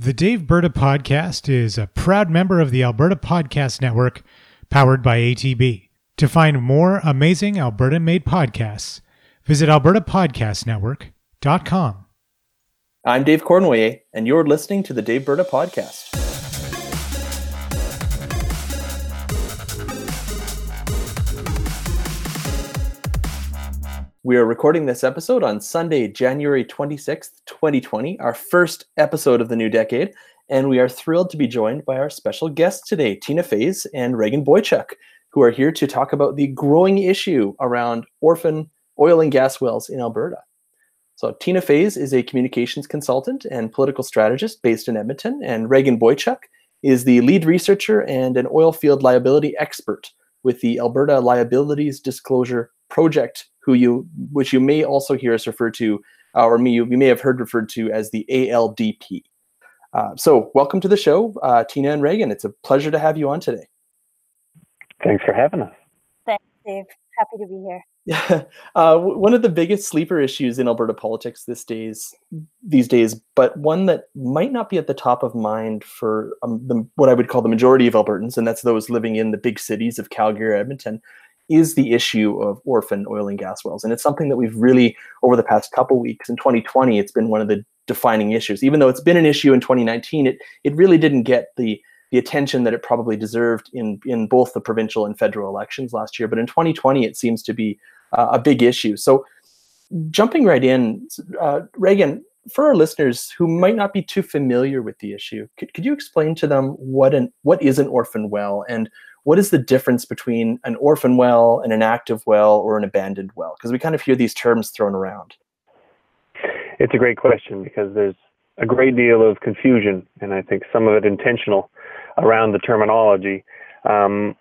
The Daveberta Podcast is a proud member of the Alberta Podcast Network, powered by ATB. To find more amazing Alberta made podcasts, visit albertapodcastnetwork.com. I'm Dave Cournoyer, and you're listening to the Daveberta Podcast. We are recording this episode on Sunday, January 26th, 2020, our first episode of the new decade. And we are thrilled to be joined by our special guests today, Tina Faiz and Regan Boychuk, who are here to talk about the growing issue around orphan oil and gas wells in Alberta. So, Tina Faiz is a communications consultant and political strategist based in Edmonton, and Regan Boychuk is the lead researcher and an oil field liability expert with the Alberta Liabilities Disclosure Project who you which you may also hear us refer to, uh, or me you, you may have heard referred to as the ALDP. Uh, so, welcome to the show, uh, Tina and Regan. It's a pleasure to have you on today. Thanks for having us. Thanks, Dave. Happy to be here. Yeah, uh, one of the biggest sleeper issues in Alberta politics these days, these days, but one that might not be at the top of mind for um, the, what I would call the majority of Albertans, and that's those living in the big cities of Calgary Edmonton, is the issue of orphan oil and gas wells. And it's something that we've really, over the past couple weeks in 2020, it's been one of the defining issues. Even though it's been an issue in 2019, it, it really didn't get the, the attention that it probably deserved in, in both the provincial and federal elections last year. But in 2020, it seems to be uh, a big issue. So, jumping right in, uh, Regan, for our listeners who might not be too familiar with the issue, could, could you explain to them what an what is an orphan well and what is the difference between an orphan well and an active well or an abandoned well? Because we kind of hear these terms thrown around. It's a great question because there's a great deal of confusion, and I think some of it intentional around the terminology. Um,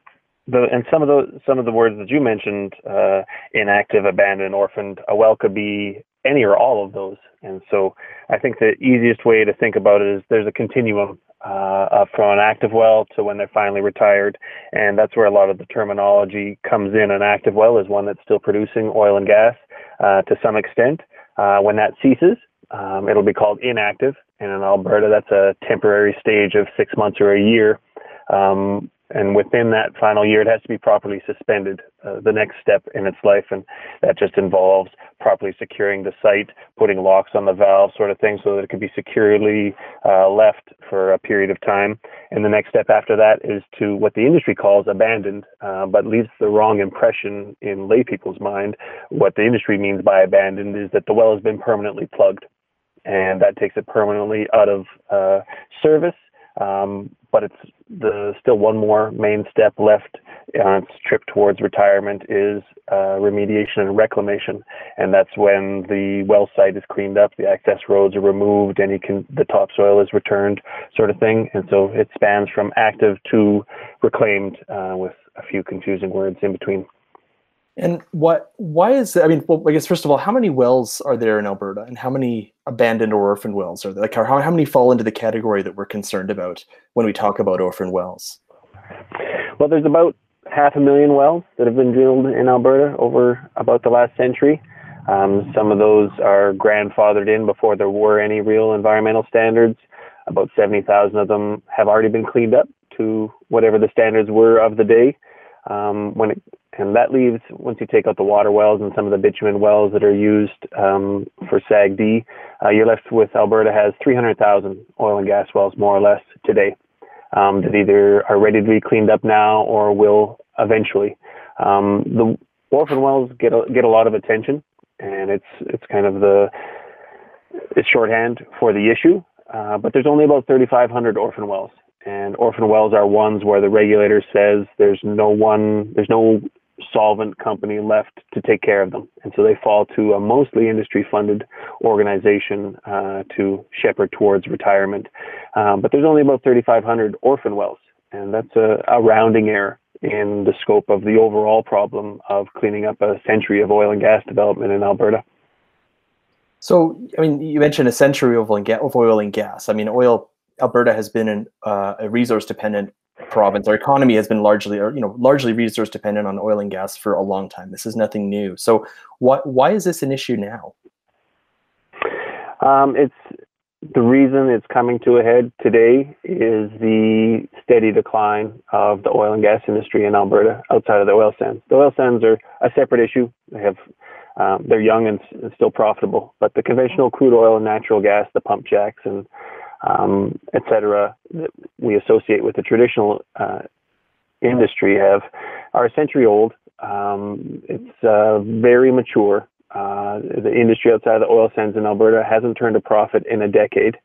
the, and some of the some of the words that you mentioned, uh, inactive, abandoned, orphaned, a well could be any or all of those. And so I think the easiest way to think about it is there's a continuum uh, from an active well to when they're finally retired. And that's where a lot of the terminology comes in. An active well is one that's still producing oil and gas uh, to some extent. Uh, when that ceases, um, it'll be called inactive. And in Alberta, that's a temporary stage of six months or a year. Um, and within that final year, it has to be properly suspended, uh, the next step in its life. And that just involves properly securing the site, putting locks on the valve, sort of thing, so that it can be securely uh, left for a period of time. And the next step after that is to what the industry calls abandoned, uh, but leaves the wrong impression in lay people's mind. What the industry means by abandoned is that the well has been permanently plugged. And that takes it permanently out of uh, service um, but it's the still one more main step left on its trip towards retirement is uh, remediation and reclamation, and that's when the well site is cleaned up, the access roads are removed, any can, the topsoil is returned, sort of thing. And so it spans from active to reclaimed, uh, with a few confusing words in between. And what? Why is I mean, well, I guess first of all, how many wells are there in Alberta, and how many abandoned or orphan wells are there? Like, how how many fall into the category that we're concerned about when we talk about orphan wells? Well, there's about half a million wells that have been drilled in Alberta over about the last century. Um, some of those are grandfathered in before there were any real environmental standards. About 70,000 of them have already been cleaned up to whatever the standards were of the day. Um, when it and that leaves once you take out the water wells and some of the bitumen wells that are used um, for SAGD, uh, you're left with Alberta has 300,000 oil and gas wells more or less today um, that either are ready to be cleaned up now or will eventually. Um, the orphan wells get a, get a lot of attention, and it's it's kind of the it's shorthand for the issue. Uh, but there's only about 3,500 orphan wells and orphan wells are ones where the regulator says there's no one there's no solvent company left to take care of them. And so they fall to a mostly industry funded organization uh, to shepherd towards retirement. Um, but there's only about 3,500 orphan wells, and that's a, a rounding error in the scope of the overall problem of cleaning up a century of oil and gas development in Alberta. So, I mean, you mentioned a century of oil and gas. I mean, oil Alberta has been an, uh, a resource dependent province. Our economy has been largely, or you know, largely resource dependent on oil and gas for a long time. This is nothing new. So, what? Why is this an issue now? Um, it's the reason it's coming to a head today is the steady decline of the oil and gas industry in Alberta outside of the oil sands. The oil sands are a separate issue. They have um, they're young and, and, still profitable, but the conventional crude oil and natural gas, the pump jacks and um, et cetera, that we associate with the traditional uh, industry have are a century old. Um, it's uh, very mature. Uh, the industry outside of the oil sands in Alberta hasn't turned a profit in a decade.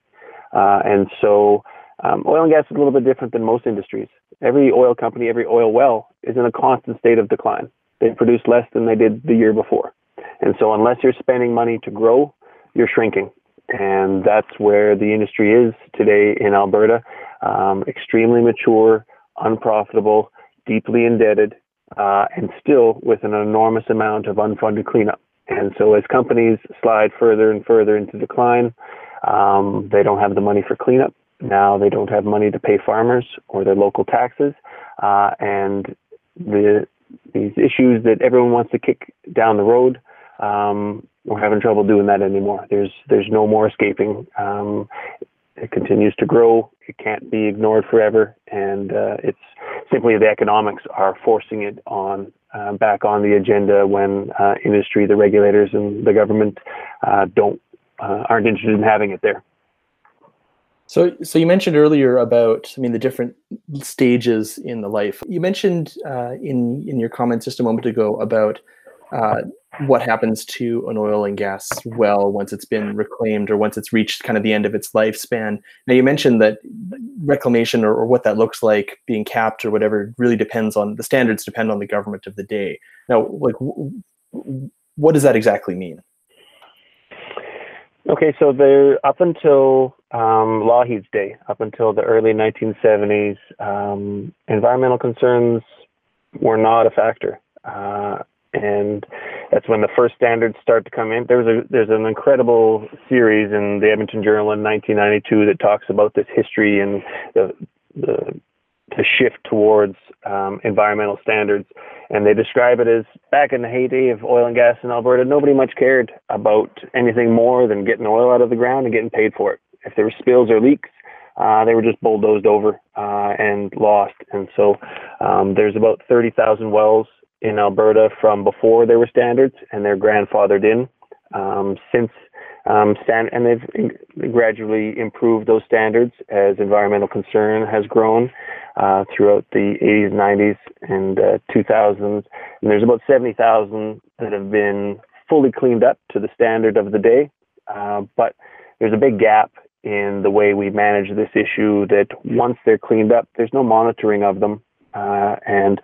Uh, and so um, oil and gas is a little bit different than most industries. Every oil company, every oil well is in a constant state of decline. They produce less than they did the year before. And so unless you're spending money to grow, you're shrinking. And that's where the industry is today in Alberta. Um, extremely mature, unprofitable, deeply indebted, uh, and still with an enormous amount of unfunded cleanup. And so as companies slide further and further into decline, um, they don't have the money for cleanup. Now they don't have money to pay farmers or their local taxes. Uh, and the, these issues that everyone wants to kick down the road, um, we're having trouble doing that anymore. There's, there's no more escaping. Um, it continues to grow. It can't be ignored forever. And uh, it's simply the economics are forcing it on uh, back on the agenda when uh, industry, the regulators, and the government uh, don't uh, aren't interested in having it there. So, so you mentioned earlier about, I mean, the different stages in the life. You mentioned uh, in in your comments just a moment ago about what happens to an oil and gas well once it's been reclaimed or once it's reached kind of the end of its lifespan. Now, you mentioned that reclamation or, or, what that looks like being capped or whatever really depends on the standards depend on the government of the day. Now, like, what does that exactly mean? Okay, so there up until um, Lougheed's day, up until the early 1970s, um, environmental concerns were not a factor. Uh, and that's when the first standards start to come in. There's a there's an incredible series in the Edmonton Journal in 1992 that talks about this history and the the, the shift towards um, environmental standards, and they describe it as back in the heyday of oil and gas in Alberta, nobody much cared about anything more than getting oil out of the ground and getting paid for it. If there were spills or leaks, uh, they were just bulldozed over uh, and lost. And so um, there's about 30,000 wells in Alberta from before there were standards, and they're grandfathered in. Um, since um, stand, and they've gradually improved those standards as environmental concern has grown uh, throughout the 80s, 90s, and uh, 2000s. And there's about 70,000 that have been fully cleaned up to the standard of the day. Uh, but there's a big gap in the way we manage this issue that once they're cleaned up, there's no monitoring of them. Uh, and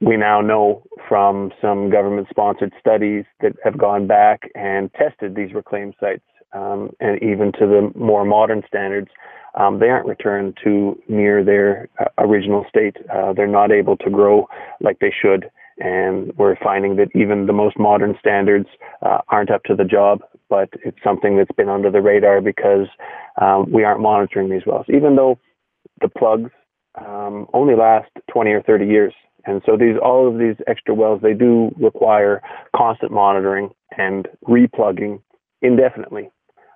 we now know from some government sponsored studies that have gone back and tested these reclaimed sites um, and even to the more modern standards, um, they aren't returned to near their uh, original state. Uh, they're not able to grow like they should. And we're finding that even the most modern standards uh, aren't up to the job, but it's something that's been under the radar because um, we aren't monitoring these wells, even though the plugs um, only last 20 or 30 years. And so these all of these extra wells they do require constant monitoring and replugging indefinitely.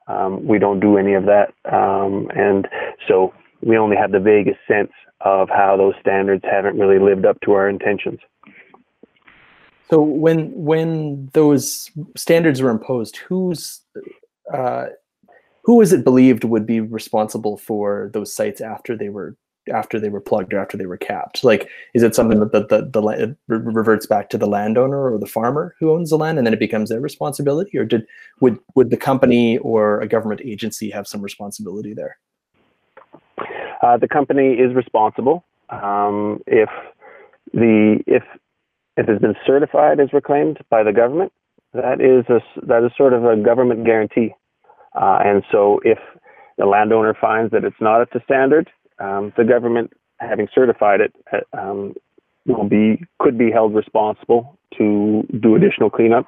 Um, we don't do any of that, um, and so we only have the vaguest sense of how those standards haven't really lived up to our intentions. So when when those standards were imposed, who's uh, who was it believed would be responsible for those sites after they were after they were plugged or after they were capped? Like, is it something that the, the, the reverts back to the landowner or the farmer who owns the land, and then it becomes their responsibility, or did would would the company or a government agency have some responsibility there? Uh, the company is responsible um, if the if if it's been certified as reclaimed by the government. That is a that is sort of a government guarantee, uh, and so if the landowner finds that it's not up to standard, um, the government, having certified it, uh, um, will be could be held responsible to do additional cleanup.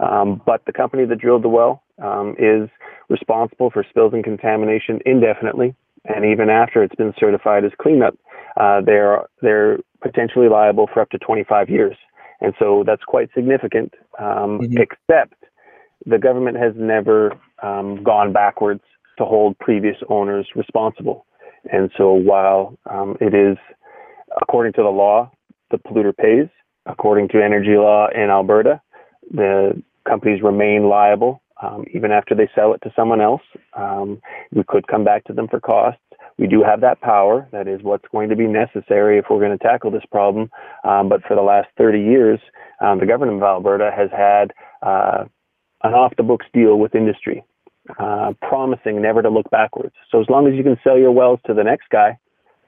Um, but the company that drilled the well um, is responsible for spills and contamination indefinitely, and even after it's been certified as cleanup, uh, they're they're potentially liable for up to 25 years. And so that's quite significant. Um, mm-hmm. Except the government has never um, gone backwards to hold previous owners responsible. And so while um, it is, according to the law, the polluter pays, according to energy law in Alberta, the companies remain liable um, even after they sell it to someone else. Um, we could come back to them for costs. We do have that power. That is what's going to be necessary if we're going to tackle this problem. Um, but for the last 30 years, um, the government of Alberta has had uh, an off the books deal with industry, uh, promising never to look backwards. So as long as you can sell your wells to the next guy,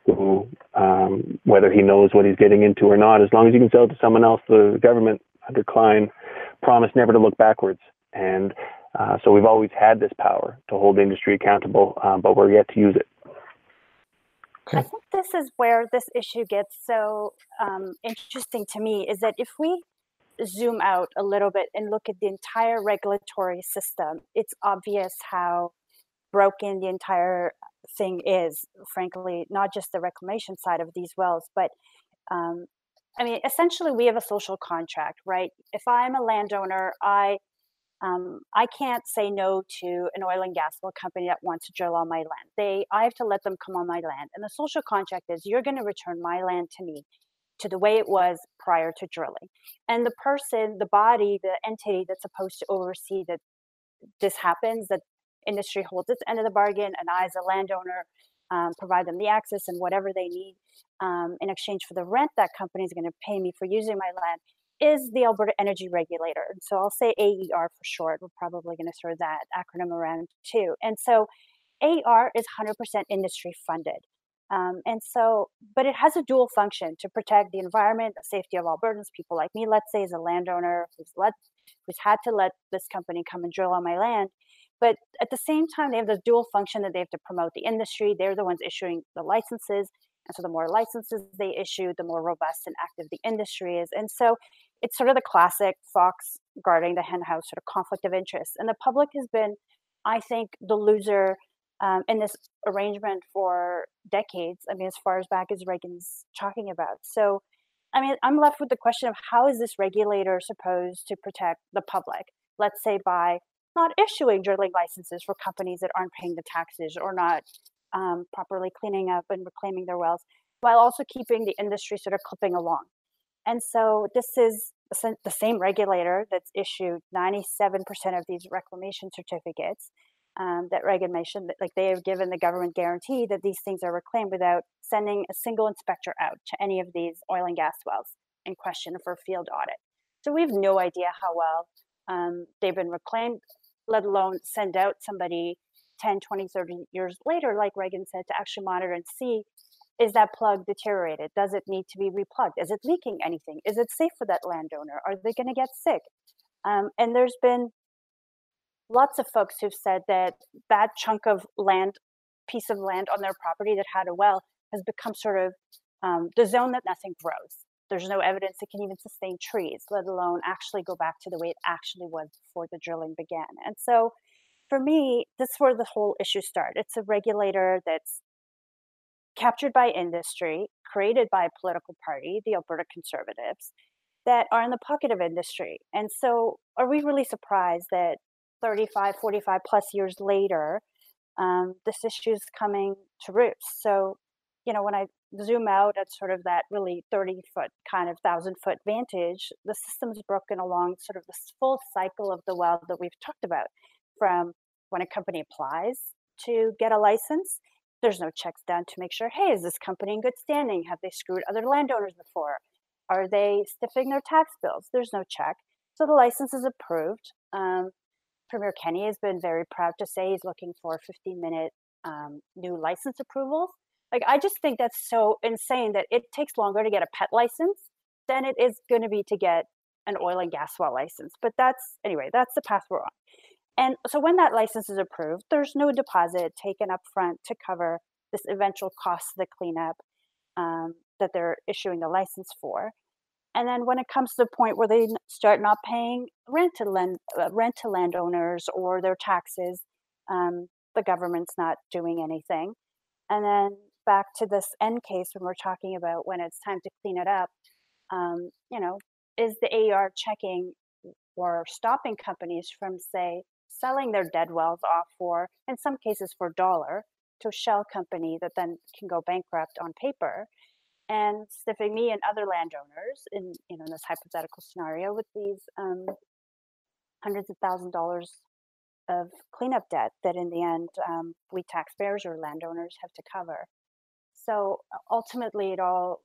who, um, whether he knows what he's getting into or not, as long as you can sell it to someone else, the government under Klein promised never to look backwards. And uh, so we've always had this power to hold industry accountable, uh, but we're yet to use it. I think this is where this issue gets so um, interesting to me is that if we zoom out a little bit and look at the entire regulatory system, it's obvious how broken the entire thing is, frankly, not just the reclamation side of these wells, but um, I mean, essentially, we have a social contract, right? If I'm a landowner, I um, I can't say no to an oil and gas well company that wants to drill on my land. They, I have to let them come on my land. And the social contract is you're going to return my land to me to the way it was prior to drilling. And the person, the body, the entity that's supposed to oversee that this happens, that industry holds its end of the bargain, and I, as a landowner, um, provide them the access and whatever they need um, in exchange for the rent that company is going to pay me for using my land is the Alberta Energy Regulator. So I'll say AER for short. We're probably going to throw that acronym around too. And so AER is 100% industry funded. Um, and so, but it has a dual function to protect the environment, the safety of Albertans, people like me, let's say, as a landowner who's let, who's had to let this company come and drill on my land. But at the same time, they have the dual function that they have to promote the industry. They're the ones issuing the licenses. And so the more licenses they issue, the more robust and active the industry is. And so it's sort of the classic fox guarding the henhouse sort of conflict of interest. And the public has been, I think, the loser um, in this arrangement for decades. I mean, as far as back as Regan's talking about. So, I mean, I'm left with the question of how is this regulator supposed to protect the public? Let's say by not issuing drilling licenses for companies that aren't paying the taxes or not um, properly cleaning up and reclaiming their wells, while also keeping the industry sort of clipping along. And so this is the same regulator that's issued 97% of these reclamation certificates um, that Regan mentioned. That, like they have given the government guarantee that these things are reclaimed without sending a single inspector out to any of these oil and gas wells in question for a field audit. So we have no idea how well um, they've been reclaimed, let alone send out somebody 10, 20, 30 years later, like Regan said, to actually monitor and see is that plug deteriorated? Does it need to be replugged? Is it leaking anything? Is it safe for that landowner? Are they going to get sick? Um, and there's been lots of folks who've said that that chunk of land, piece of land on their property that had a well, has become sort of um, the zone that nothing grows. There's no evidence it can even sustain trees, let alone actually go back to the way it actually was before the drilling began. And so, for me, this is where the whole issue started. It's a regulator that's captured by industry, created by a political party, the Alberta Conservatives, that are in the pocket of industry. And so, are we really surprised that 35, 45 plus years later, um, this issue is coming to roost? So, you know, when I zoom out at sort of that really 30 foot kind of thousand foot vantage, the system's broken along sort of this full cycle of the well that we've talked about from when a company applies to get a license there's no checks done to make sure, hey, is this company in good standing? Have they screwed other landowners before? Are they stiffing their tax bills? There's no check. So the license is approved. Um, Premier Kenney has been very proud to say he's looking for 15 minute um, new license approvals. Like, I just think that's so insane that it takes longer to get a pet license than it is going to be to get an oil and gas well license. But that's, anyway, that's the path we're on. And so when that license is approved, there's no deposit taken up front to cover this eventual cost of the cleanup um, that they're issuing the license for. And then when it comes to the point where they start not paying rent to land, uh, rent to landowners or their taxes, um, the government's not doing anything. And then back to this end case when we're talking about when it's time to clean it up, um, you know, is the AR checking or stopping companies from say selling their dead wells off for, in some cases for dollar, to a shell company that then can go bankrupt on paper and stiffing me and other landowners in you know in this hypothetical scenario with these um, hundreds of thousand dollars of cleanup debt that in the end um, we taxpayers or landowners have to cover. So ultimately, it all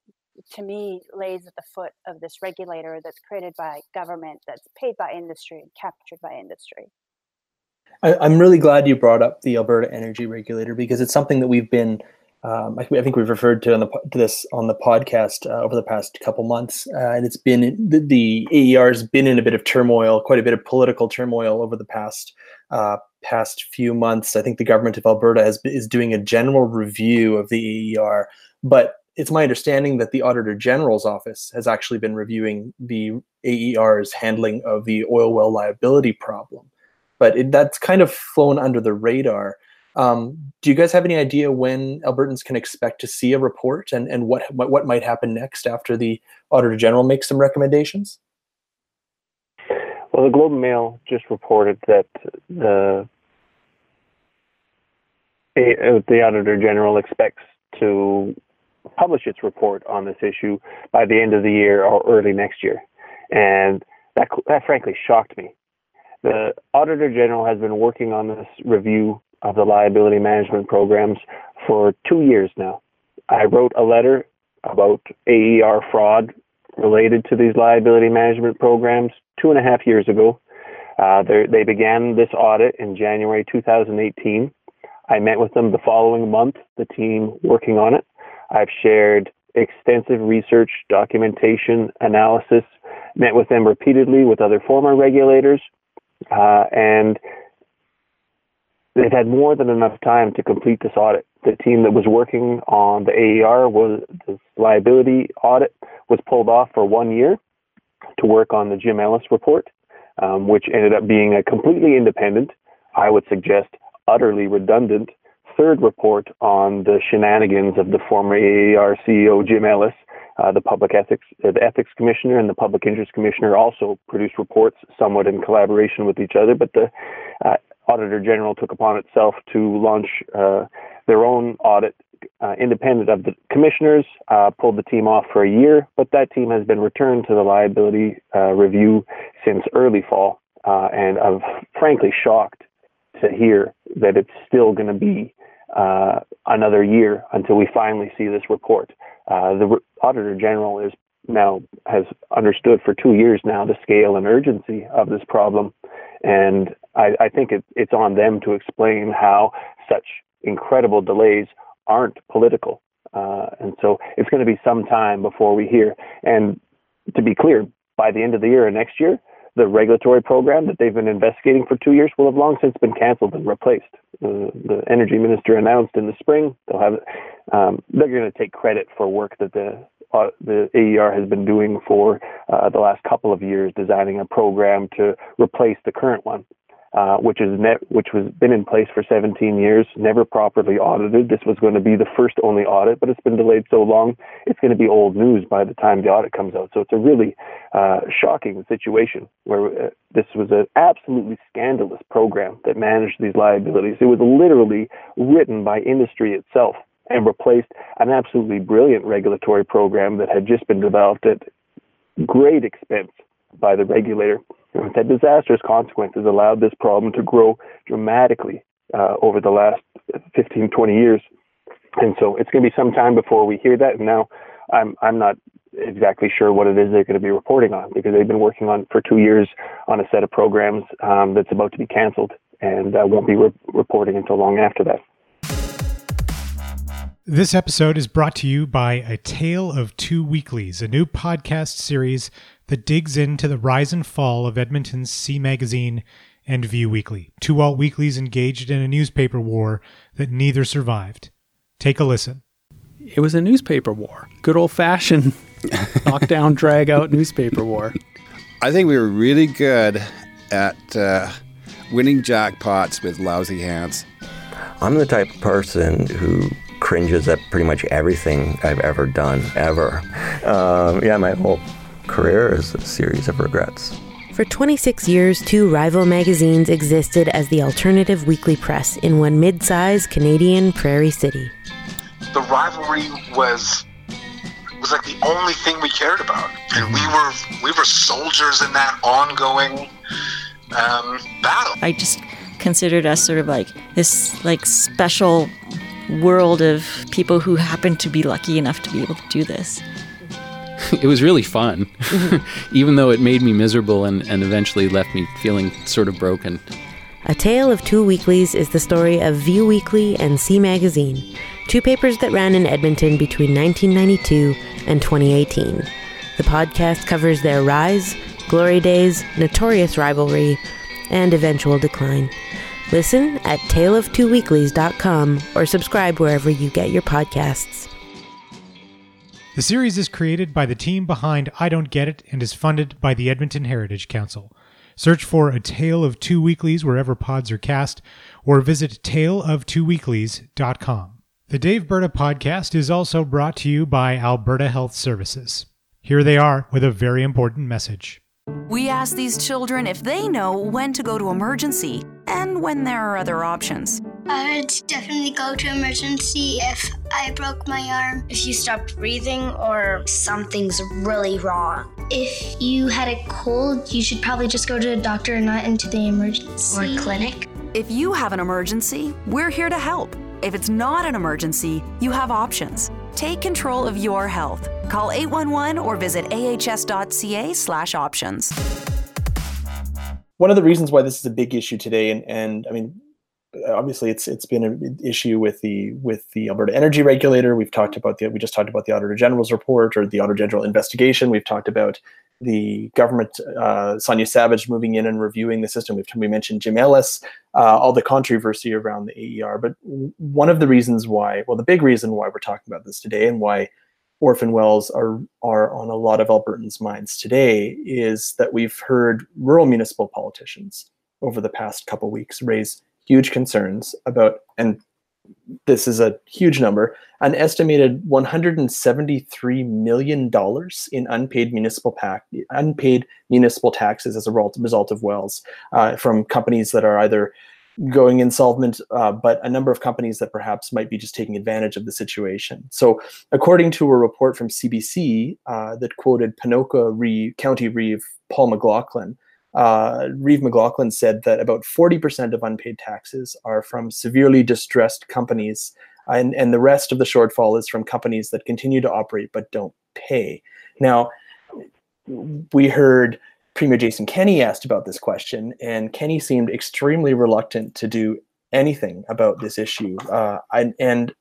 to me lays at the foot of this regulator that's created by government, that's paid by industry and captured by industry. I, am really glad you brought up the Alberta Energy Regulator because it's something that we've been, um, I, think we've referred to, the, to this on the podcast uh, over the past couple months, uh, and it's been the, the, AER has been in a bit of turmoil, quite a bit of political turmoil over the past uh, past few months. I think the government of Alberta has, is doing a general review of the AER, but it's my understanding that the Auditor General's office has actually been reviewing the AER's handling of the oil well liability problem but it, that's kind of flown under the radar. Um, do you guys have any idea when Albertans can expect to see a report and, and what, what, what might happen next after the Auditor General makes some recommendations? Well, the Globe and Mail just reported that the the Auditor General expects to publish its report on this issue by the end of the year or early next year, and that that frankly shocked me the Auditor General has been working on this review of the liability management programs for two years now. I wrote a letter about AER fraud related to these liability management programs two and a half years ago. Uh, they began this audit in January 2018. I met with them the following month, the team working on it. I've shared extensive research, documentation, analysis, met with them repeatedly with other former regulators, uh, and they've had more than enough time to complete this audit. The team that was working on the AER was the liability audit was pulled off for one year to work on the Jim Ellis report, um, which ended up being a completely independent, I would suggest utterly redundant third report on the shenanigans of the former AER CEO Jim Ellis uh, the public ethics, uh, the ethics commissioner and the public interest commissioner also produced reports somewhat in collaboration with each other, but the uh, auditor general took upon itself to launch uh, their own audit uh, independent of the commissioners, pulled the team off for a year, but that team has been returned to the liability review since early fall, and I'm frankly shocked to hear that it's still going to be uh, another year until we finally see this report. Uh, the Auditor General is now has understood for two years now the scale and urgency of this problem, and I, I think it, it's on them to explain how such incredible delays aren't political. Uh, and so it's going to be some time before we hear. And to be clear, by the end of the year or next year, the regulatory program that they've been investigating for two years will have long since been canceled and replaced. Uh, the energy minister announced in the spring they'll have um, they're going to take credit for work that the the AER has been doing for uh, the last couple of years, designing a program to replace the current one. Uh, which is ne- which was been in place for 17 years, never properly audited. This was going to be the first only audit, but it's been delayed so long, it's going to be old news by the time the audit comes out. So it's a really uh, shocking situation where uh, this was an absolutely scandalous program that managed these liabilities. It was literally written by industry itself and replaced an absolutely brilliant regulatory program that had just been developed at great expense by the regulator that disastrous consequences allowed this problem to grow dramatically uh, over the last 15, 20 years. And so it's going to be some time before we hear that. And now I'm, I'm not exactly sure what it is they're going to be reporting on because they've been working on for two years on a set of programs um, that's about to be canceled and uh, won't be re- reporting until long after that. This episode is brought to you by A Tale of Two Weeklies, a new podcast series that digs into the rise and fall of Edmonton's See Magazine and View Weekly, two alt weeklies engaged in a newspaper war that neither survived. Take a listen. It was a newspaper war. Good old fashioned knockdown, drag out newspaper war. I think we were really good at uh, winning jackpots with lousy hands. I'm the type of person who cringes at pretty much everything I've ever done, ever. Um, yeah, my whole career is a series of regrets. For 26 years, two rival magazines existed as the alternative weekly press in one mid sized Canadian prairie city. The rivalry was was like the only thing we cared about, and we were we were soldiers in that ongoing um, battle. I just considered us sort of like this like special world of people who happen to be lucky enough to be able to do this. it was really fun, even though it made me miserable and, and eventually left me feeling sort of broken. A Tale of Two Weeklies is the story of View Weekly and See Magazine, two papers that ran in Edmonton between 1992 and 2018. The podcast covers their rise, glory days, notorious rivalry, and eventual decline. Listen at taleoftwoweeklies.com or subscribe wherever you get your podcasts. The series is created by the team behind I Don't Get It and is funded by the Edmonton Heritage Council. Search for A Tale of Two Weeklies wherever pods are cast, or visit taleoftwoweeklies.com. The Daveberta podcast is also brought to you by Alberta Health Services. Here they are with a very important message. We ask these children if they know when to go to emergency and when there are other options. I would definitely go to emergency if I broke my arm. If you stopped breathing or something's really wrong. If you had a cold, you should probably just go to a doctor and not into the emergency or clinic. If you have an emergency, we're here to help. If it's not an emergency, you have options. Take control of your health. Call 811 or visit ahs.ca/options. One of the reasons why this is a big issue today, and, and I mean, obviously it's it's been an issue with the with the Alberta Energy Regulator. We've talked about the we just talked about the Auditor General's report or the Auditor General investigation. We've talked about the government, uh, Sonya Savage moving in and reviewing the system. We've we mentioned Jim Ellis, uh, all the controversy around the AER. But one of the reasons why, well, the big reason why we're talking about this today and why orphan wells are are on a lot of Albertans' minds today is that we've heard rural municipal politicians over the past couple weeks raise huge concerns about, and this is a huge number, an estimated $173 million in unpaid municipal pack, unpaid municipal taxes as a result of wells uh, from companies that are either going insolvent, uh, but a number of companies that perhaps might be just taking advantage of the situation. So, according to a report from CBC uh, that quoted Reeve, County Reeve Paul McLauchlin, uh, Reeve McLauchlin said that about 40% of unpaid taxes are from severely distressed companies, and, and the rest of the shortfall is from companies that continue to operate but don't pay. Now, we heard Premier Jason Kenney asked about this question, and Kenney seemed extremely reluctant to do anything about this issue. Uh, I, and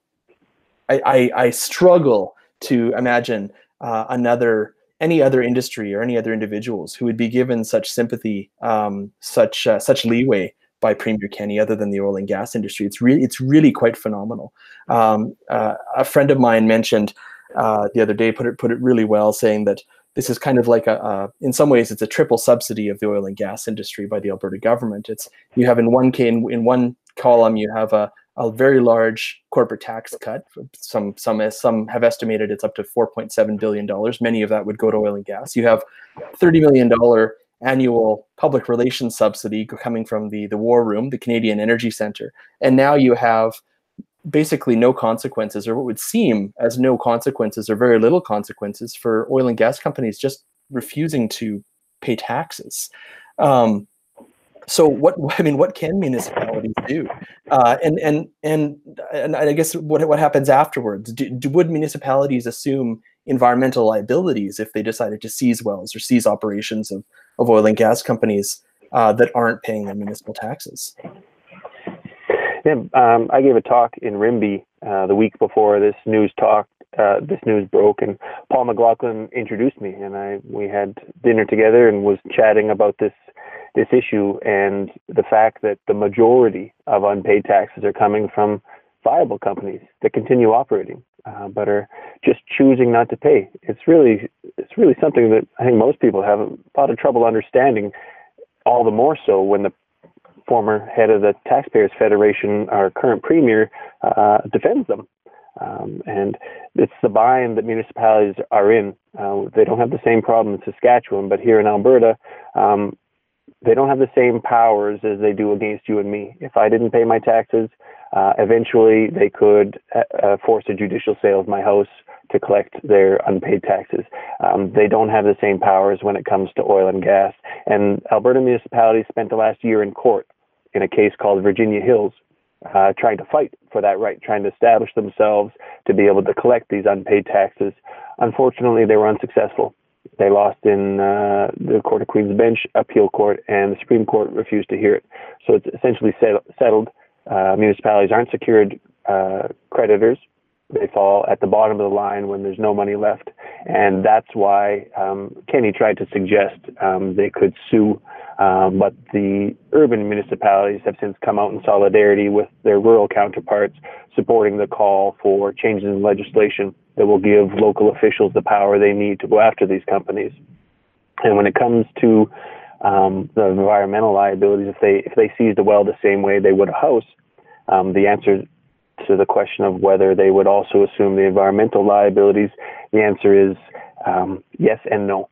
I, I, I, struggle to imagine uh, another any other industry or any other individuals who would be given such sympathy, um, such uh, such leeway by Premier Kenney, other than the oil and gas industry. It's really it's really quite phenomenal. Um, uh, a friend of mine mentioned uh, the other day put it put it really well, saying that this is kind of like a, uh, in some ways, it's a triple subsidy of the oil and gas industry by the Alberta government. It's you have in one in, in one column you have a a very large corporate tax cut. Some some some have estimated it's up to 4.7 billion dollars. Many of that would go to oil and gas. You have 30 million dollar annual public relations subsidy coming from the the War Room, the Canadian Energy Center, and now you have basically no consequences, or what would seem as no consequences, or very little consequences for oil and gas companies just refusing to pay taxes. Um, so what I mean, what can municipalities do? Uh, and and and and I guess what what happens afterwards? Do, do, would municipalities assume environmental liabilities if they decided to seize wells or seize operations of of oil and gas companies uh, that aren't paying their municipal taxes? Yeah, um, I gave a talk in Rimbey uh, the week before this news talk. Uh, this news broke, and Paul McLauchlin introduced me, and I we had dinner together and was chatting about this this issue and the fact that the majority of unpaid taxes are coming from viable companies that continue operating uh, but are just choosing not to pay. It's really it's really something that I think most people have a lot of trouble understanding. All the more so when the former head of the Taxpayers Federation, our current premier, uh, defends them. Um, and it's the bind that municipalities are in. Uh, they don't have the same problem in Saskatchewan, but here in Alberta, um, they don't have the same powers as they do against you and me. If I didn't pay my taxes, uh, eventually they could uh, uh, force a judicial sale of my house to collect their unpaid taxes. Um, they don't have the same powers when it comes to oil and gas. And Alberta municipalities spent the last year in court in a case called Virginia Hills, uh, trying to fight for that right, trying to establish themselves to be able to collect these unpaid taxes. Unfortunately, they were unsuccessful. They lost in uh, the Court of Queen's Bench appeal court, and the Supreme Court refused to hear it. So it's essentially settled. Uh, municipalities aren't secured uh, creditors. They fall at the bottom of the line when there's no money left. And that's why um, Kenney tried to suggest um, they could sue. Um, but the urban municipalities have since come out in solidarity with their rural counterparts, supporting the call for changes in legislation that will give local officials the power they need to go after these companies. And when it comes to um, the environmental liabilities, if they if they seized a well the same way they would a house, um, the answer to the question of whether they would also assume the environmental liabilities, the answer is um, yes and no.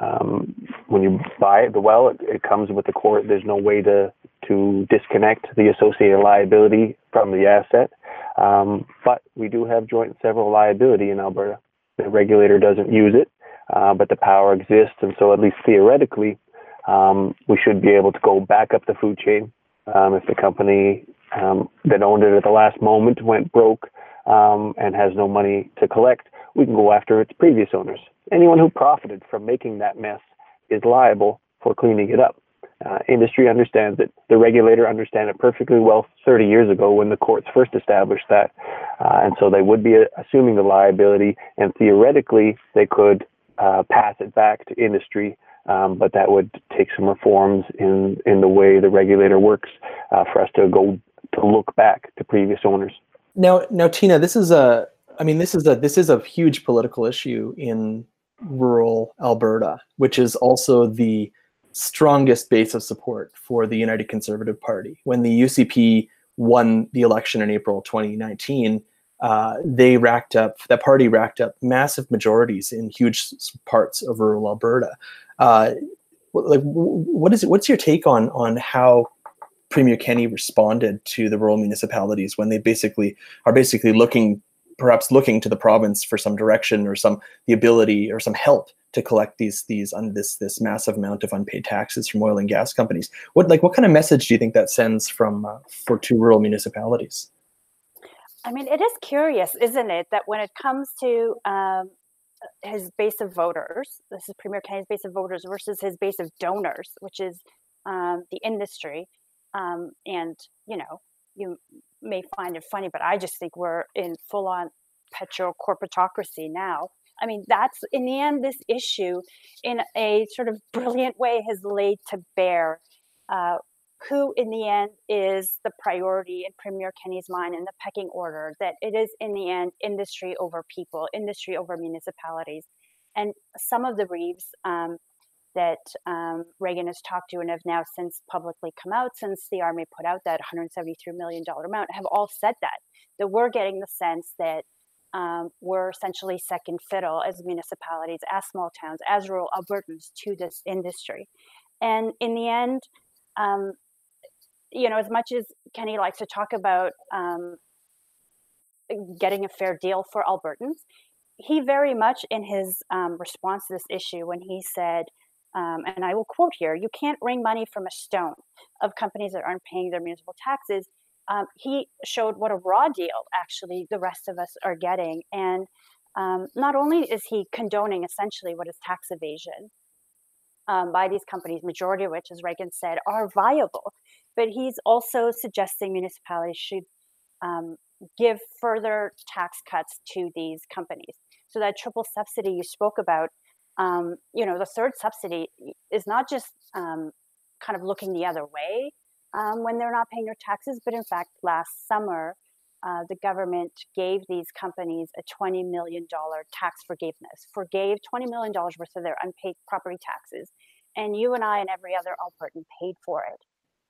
Um, when you buy the well, it, it, comes with the court. There's no way to to disconnect the associated liability from the asset. Um, but we do have joint and several liability in Alberta. The regulator doesn't use it, uh, but the power exists, and so at least theoretically, um, we should be able to go back up the food chain um, if the company um, that owned it at the last moment went broke um, and has no money to collect. We can go after its previous owners. Anyone who profited from making that mess is liable for cleaning it up. Uh, industry understands it. The regulator understand it perfectly well 30 years ago when the courts first established that. Uh, and so they would be uh, assuming the liability, and theoretically, they could uh, pass it back to industry. Um, but that would take some reforms in, in the way the regulator works uh, for us to go to look back to previous owners. Now, now, Tina, this is a, I mean, this is a this is a huge political issue in rural Alberta, which is also the strongest base of support for the United Conservative Party. When the UCP won the election in April 2019, uh, they racked up that party racked up massive majorities in huge parts of rural Alberta. Uh, like, what is it? What's your take on on how Premier Kenney responded to the rural municipalities when they basically are basically looking, perhaps looking to the province for some direction or some the ability or some help to collect these these on this this massive amount of unpaid taxes from oil and gas companies. What like what kind of message do you think that sends from uh, for two rural municipalities? I mean, it is curious, isn't it, that when it comes to um, his base of voters, this is Premier Kenney's base of voters versus his base of donors, which is um, the industry, um, and you know, you may find it funny, but I just think we're in full-on petro corporatocracy now I mean, that's in the end, this issue in a sort of brilliant way has laid to bear uh, who, in the end, is the priority in Premier Kenney's mind in the pecking order, that it is, in the end, industry over people, industry over municipalities. And some of the Reeves um, that um, Regan has talked to and have now since publicly come out since the RMA put out that $173 million amount have all said that, that we're getting the sense that um, were essentially second fiddle as municipalities, as small towns, as rural Albertans to this industry. And in the end, um, you know, as much as Kenney likes to talk about um, getting a fair deal for Albertans, he very much in his um, response to this issue when he said, um, and I will quote here, you can't wring money from a stone of companies that aren't paying their municipal taxes um, he showed what a raw deal actually the rest of us are getting. And um, not only is he condoning essentially what is tax evasion um, by these companies, majority of which, as Regan said, are viable, but he's also suggesting municipalities should um, give further tax cuts to these companies. So that triple subsidy you spoke about, um, you know, the third subsidy is not just um, kind of looking the other way um, when they're not paying their taxes. But in fact, last summer, uh, the government gave these companies a $20 million tax forgiveness, forgave $20 million worth of their unpaid property taxes. And you and I and every other Albertan paid for it.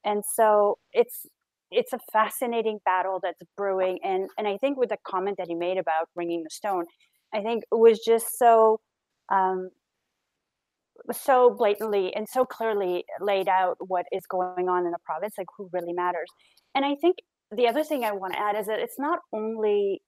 And so it's it's a fascinating battle that's brewing. And and I think with the comment that he made about bringing the stone, I think it was just so um, so blatantly and so clearly laid out what is going on in the province, like who really matters. And I think the other thing I want to add is that it's not only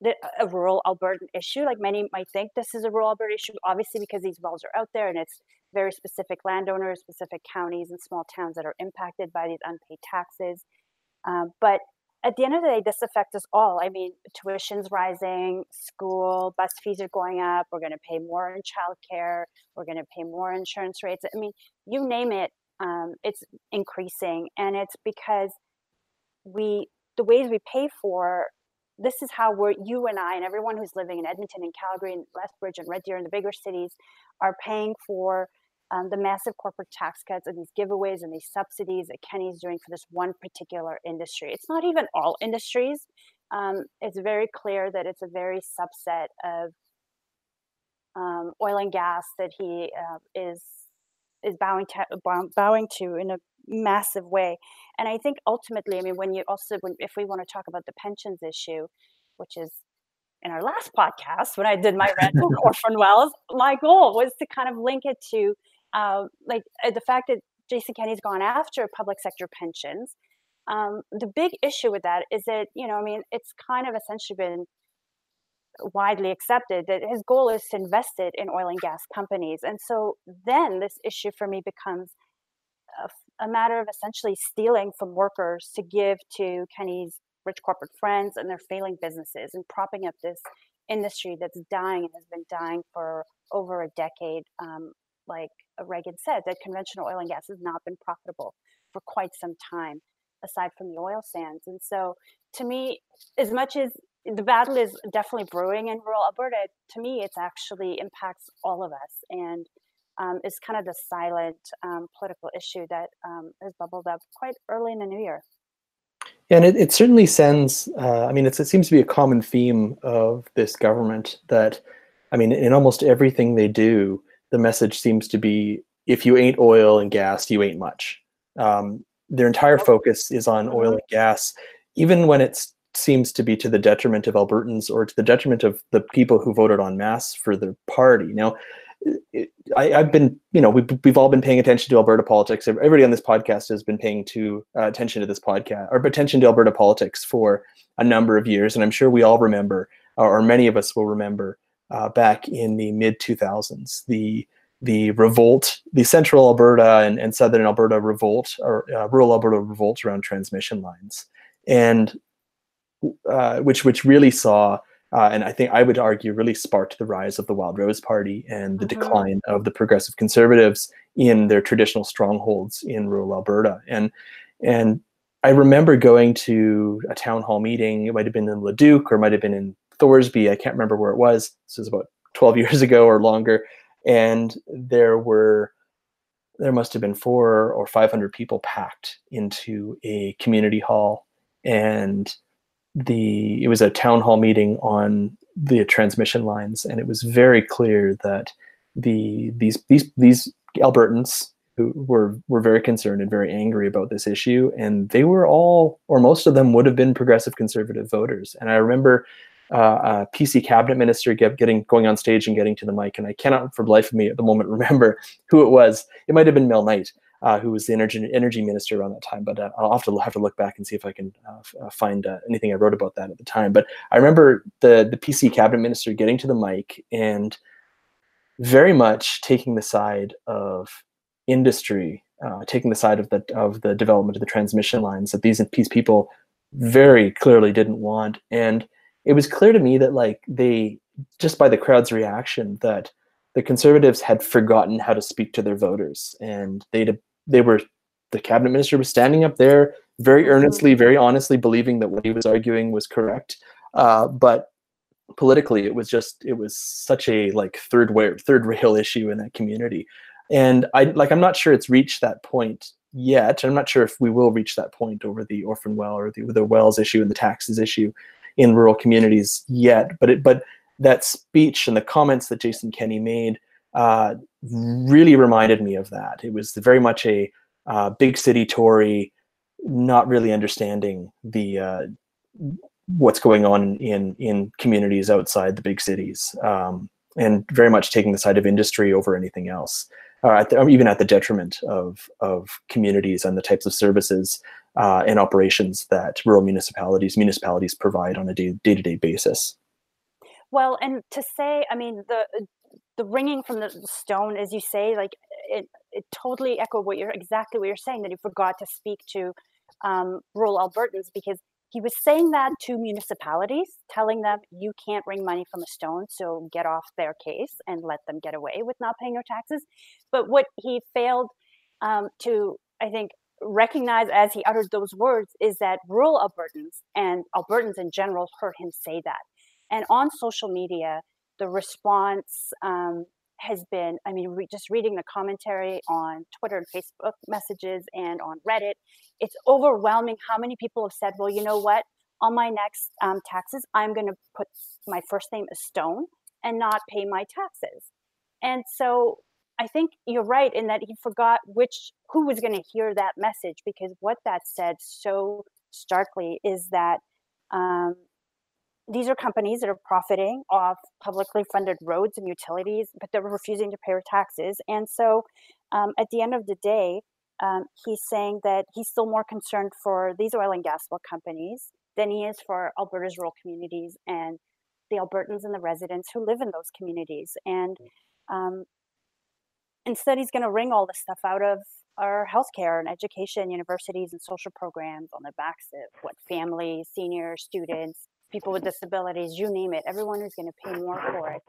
the, a rural Albertan issue. Like many might think this is a rural Alberta issue, obviously because these wells are out there and it's very specific landowners, specific counties, and small towns that are impacted by these unpaid taxes. Um, but at the end of the day, this affects us all. I mean, tuition's rising, school, bus fees are going up. We're going to pay more in childcare. We're going to pay more insurance rates. I mean, you name it, um, it's increasing, and it's because we the ways we pay for this is how we're you and I and everyone who's living in Edmonton and Calgary and Lethbridge and Red Deer and the bigger cities are paying for um, the massive corporate tax cuts and these giveaways and these subsidies that Kenney's doing for this one particular industry. It's not even all industries. Um, it's very clear that it's a very subset of um, oil and gas that he uh, is is bowing to, bowing to in a massive way. And I think ultimately, I mean, when you also, when, if we want to talk about the pensions issue, which is in our last podcast when I did my rant for orphan wells, my goal was to kind of link it to uh, like uh, the fact that Jason Kenney's gone after public sector pensions. Um, the big issue with that is that you know, I mean, it's kind of essentially been widely accepted that his goal is to invest it in oil and gas companies, and so then this issue for me becomes a, a matter of essentially stealing from workers to give to Kenney's rich corporate friends and their failing businesses and propping up this industry that's dying and has been dying for over a decade. Um, like Regan said, that conventional oil and gas has not been profitable for quite some time, aside from the oil sands. And so, to me, as much as the battle is definitely brewing in rural Alberta, to me, it actually impacts all of us. And um, is kind of the silent um, political issue that um, has bubbled up quite early in the new year. Yeah, and it, it certainly sends, uh, I mean, it seems to be a common theme of this government that, I mean, in almost everything they do, the message seems to be if you ain't oil and gas, you ain't much. Um, their entire focus is on oil mm-hmm. and gas, even when it seems to be to the detriment of Albertans or to the detriment of the people who voted en masse for the party. Now, I, have been, you know, we've, we've all been paying attention to Alberta politics. Everybody on this podcast has been paying to uh, attention to this podcast or attention to Alberta politics for a number of years, and I'm sure we all remember, or many of us will remember, uh, back in the mid 2000s, the the revolt, the Central Alberta and, and Southern Alberta revolt, or uh, rural Alberta revolt around transmission lines, and uh, which which really saw uh, and I think I would argue really sparked the rise of the Wild Rose Party and the mm-hmm. decline of the Progressive Conservatives in their traditional strongholds in rural Alberta. And and I remember going to a town hall meeting. It might have been in Leduc or might have been in Thorsby. I can't remember where it was. This was about 12 years ago or longer. And there were there must have been four or 500 people packed into a community hall and the it was a town hall meeting on the transmission lines, and it was very clear that the these these these Albertans who were were very concerned and very angry about this issue, and they were all or most of them would have been progressive conservative voters. And I remember uh, a PC cabinet minister get, getting going on stage and getting to the mic, and I cannot for the life of me at the moment remember who it was. It might have been Mel Knight, uh, who was the energy energy minister around that time. But uh, I'll have to have to look back and see if I can uh, uh find uh, anything I wrote about that at the time. But I remember the the PC cabinet minister getting to the mic and very much taking the side of industry, uh, taking the side of the of the development of the transmission lines that these these people very clearly didn't want. And it was clear to me that like they just by the crowd's reaction that the conservatives had forgotten how to speak to their voters and they'd they were the cabinet minister was standing up there very mm-hmm. earnestly, very honestly, believing that what he was arguing was correct. Uh, but politically, it was just it was such a like third way third rail issue in that community, and I like I'm not sure it's reached that point yet. I'm not sure if we will reach that point over the orphan well or the the wells issue and the taxes issue in rural communities yet. But it but that speech and the comments that Jason Kenney made uh, really reminded me of that. It was very much a uh, big city Tory, not really understanding the uh, what's going on in in communities outside the big cities. Um, and very much taking the side of industry over anything else, uh, at the, even at the detriment of of communities and the types of services uh, and operations that rural municipalities municipalities provide on a day to day basis. Well, and to say, I mean, the the wringing from the stone, as you say, like it, it totally echoed what you're exactly what you're saying that you forgot to speak to um, rural Albertans because he was saying that to municipalities, telling them you can't wring money from a stone, so get off their case and let them get away with not paying their taxes. But what he failed um, to, I think, recognize as he uttered those words is that rural Albertans and Albertans in general heard him say that. And on social media, the response um, has been i mean re- just reading the commentary on twitter and facebook messages and on reddit it's overwhelming how many people have said well you know what on my next um, taxes i'm going to put my first name as stone and not pay my taxes and so i think you're right in that he forgot which who was going to hear that message because what that said so starkly is that um, these are companies that are profiting off publicly funded roads and utilities, but they're refusing to pay their taxes. And so, um, at the end of the day, um, he's saying that he's still more concerned for these oil and gas companies than he is for Alberta's rural communities and the Albertans and the residents who live in those communities. And um, instead, he's going to wring all this stuff out of our healthcare and education, universities and social programs on the backs of what families, seniors, students, people with disabilities, you name it, everyone is going to pay more for it.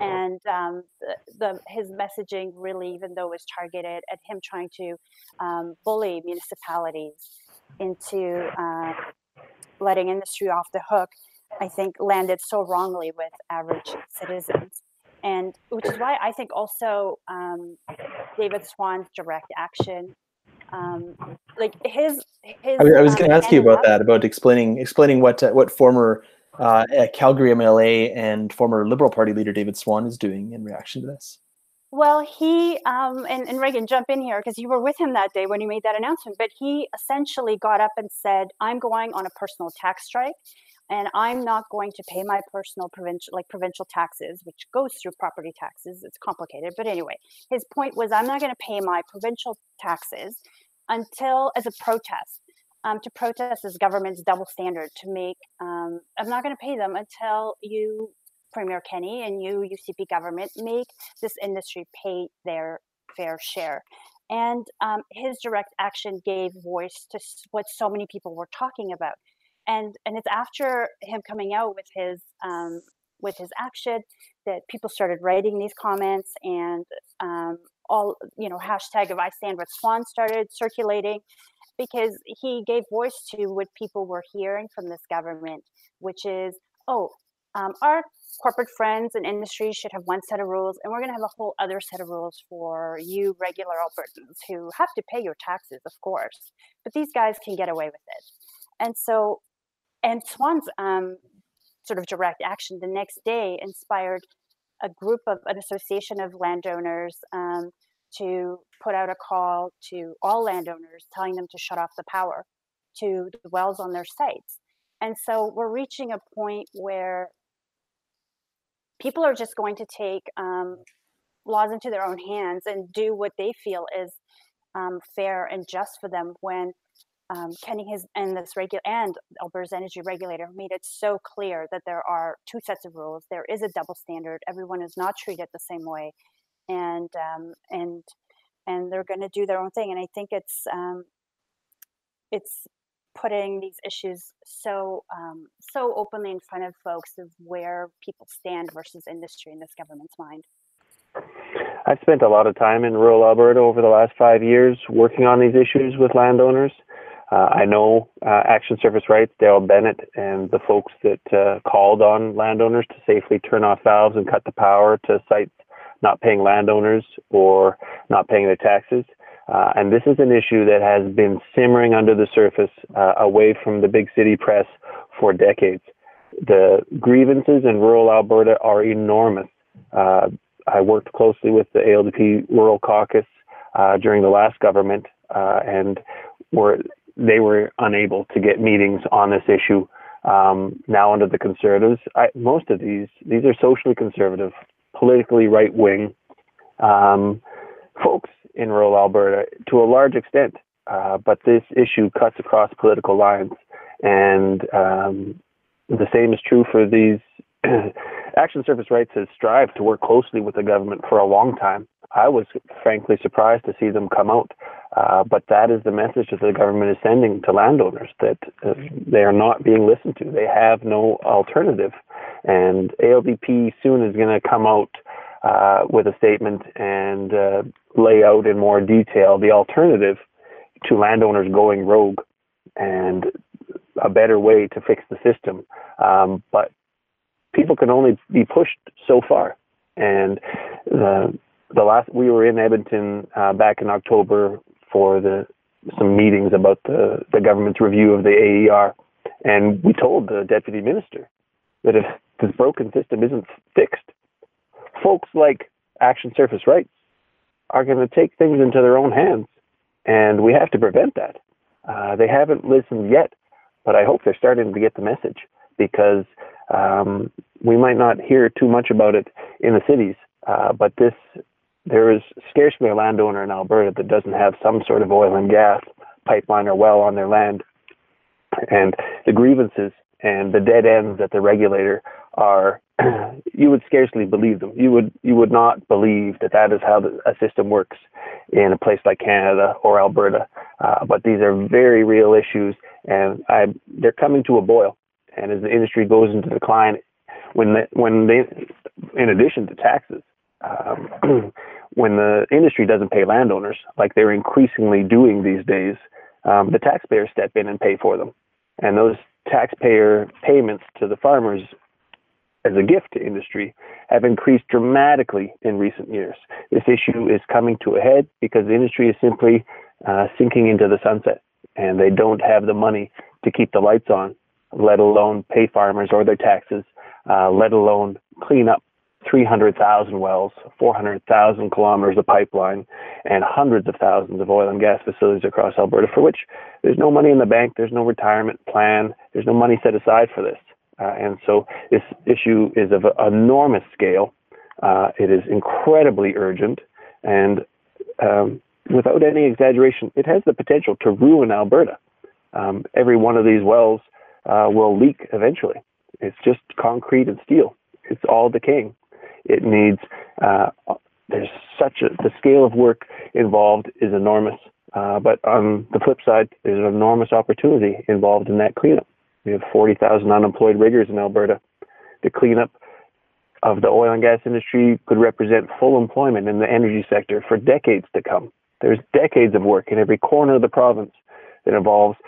And um, the, the, his messaging really, even though it was targeted at him trying to um, bully municipalities into uh, letting industry off the hook, I think landed so wrongly with average citizens. And which is why I think also um, David Swann's direct action um, like his his. I, was um, going to ask you about that, about explaining explaining what uh, what former uh, Calgary MLA and former Liberal Party leader David Swann is doing in reaction to this. Well, he um, and, and Regan, jump in here because you were with him that day when he made that announcement. But he essentially got up and said, "I'm going on a personal tax strike." And I'm not going to pay my personal provincial like provincial taxes, which goes through property taxes. It's complicated, but anyway, his point was I'm not going to pay my provincial taxes until as a protest um, to protest this government's double standard to make um, i'm not going to pay them until you premier kenney and you ucp government make this industry pay their fair share and um, his direct action gave voice to what so many people were talking about and and it's after him coming out with his um, with his action that people started writing these comments and um, all you know hashtag of I stand with Swann started circulating because he gave voice to what people were hearing from this government, which is oh. Um, our corporate friends and industry should have one set of rules, and we're going to have a whole other set of rules for you regular Albertans who have to pay your taxes, of course. But these guys can get away with it. And so, and Swann's um, sort of direct action the next day inspired a group of an association of landowners um, to put out a call to all landowners telling them to shut off the power to the wells on their sites. And so we're reaching a point where people are just going to take um, laws into their own hands and do what they feel is um, fair and just for them when um, Kenney has and this regular and Alberta's energy regulator made it so clear that there are two sets of rules. There is a double standard. Everyone is not treated the same way, and um, and and they're going to do their own thing. And I think it's um, it's putting these issues so um, so openly in front of folks of where people stand versus industry in this government's mind. I've spent a lot of time in rural Alberta over the last five years working on these issues with landowners. Uh, I know uh, Action Surface Rights, Daryl Bennett, and the folks that uh, called on landowners to safely turn off valves and cut the power to sites not paying landowners or not paying their taxes. Uh, and this is an issue that has been simmering under the surface uh, away from the big city press for decades. The grievances in rural Alberta are enormous. Uh, I worked closely with the ALDP Rural Caucus during the last government, and were they were unable to get meetings on this issue. Um, now under the conservatives, I, most of these these are socially conservative politically right wing um, folks in rural Alberta to a large extent. Uh, but this issue cuts across political lines, and um, the same is true for these. Action Surface Rights has strived to work closely with the government for a long time. I was frankly surprised to see them come out, uh, but that is the message that the government is sending to landowners that uh, they are not being listened to. They have no alternative, and ALDP soon is going to come out uh, with a statement and uh, lay out in more detail the alternative to landowners going rogue and a better way to fix the system. Um, but people can only be pushed so far. And the the last we were in Edmonton uh, back in October for the some meetings about the the government's review of the AER, and we told the deputy minister that if this broken system isn't fixed, folks like Action Surface Rights are going to take things into their own hands. And we have to prevent that. Uh, they haven't listened yet, but I hope they're starting to get the message because um, we might not hear too much about it in the cities, uh, but this there is scarcely a landowner in Alberta that doesn't have some sort of oil and gas pipeline or well on their land, and the grievances and the dead ends that the regulator are you would scarcely believe them. You would you would not believe that that is how the, a system works in a place like Canada or Alberta. Uh, but these are very real issues, and I, they're coming to a boil. And as the industry goes into decline, when the, when they, in addition to taxes, um, when the industry doesn't pay landowners like they're increasingly doing these days, um, the taxpayers step in and pay for them, and those taxpayer payments to the farmers as a gift to industry have increased dramatically in recent years. This issue is coming to a head because the industry is simply uh, sinking into the sunset and they don't have the money to keep the lights on, let alone pay farmers or their taxes, uh, let alone clean up 300,000 wells, 400,000 kilometers of pipeline, and hundreds of thousands of oil and gas facilities across Alberta for which there's no money in the bank, there's no retirement plan, there's no money set aside for this. Uh, and so this issue is of enormous scale. Uh, it is incredibly urgent, and um, without any exaggeration, it has the potential to ruin Alberta. Um, every one of these wells uh, will leak eventually. It's just concrete and steel. It's all decaying. It needs. Uh, there's such a the scale of work involved is enormous. Uh, but on the flip side, there's an enormous opportunity involved in that cleanup. We have 40,000 unemployed riggers in Alberta. The cleanup of the oil and gas industry could represent full employment in the energy sector for decades to come. There's decades of work in every corner of the province that involves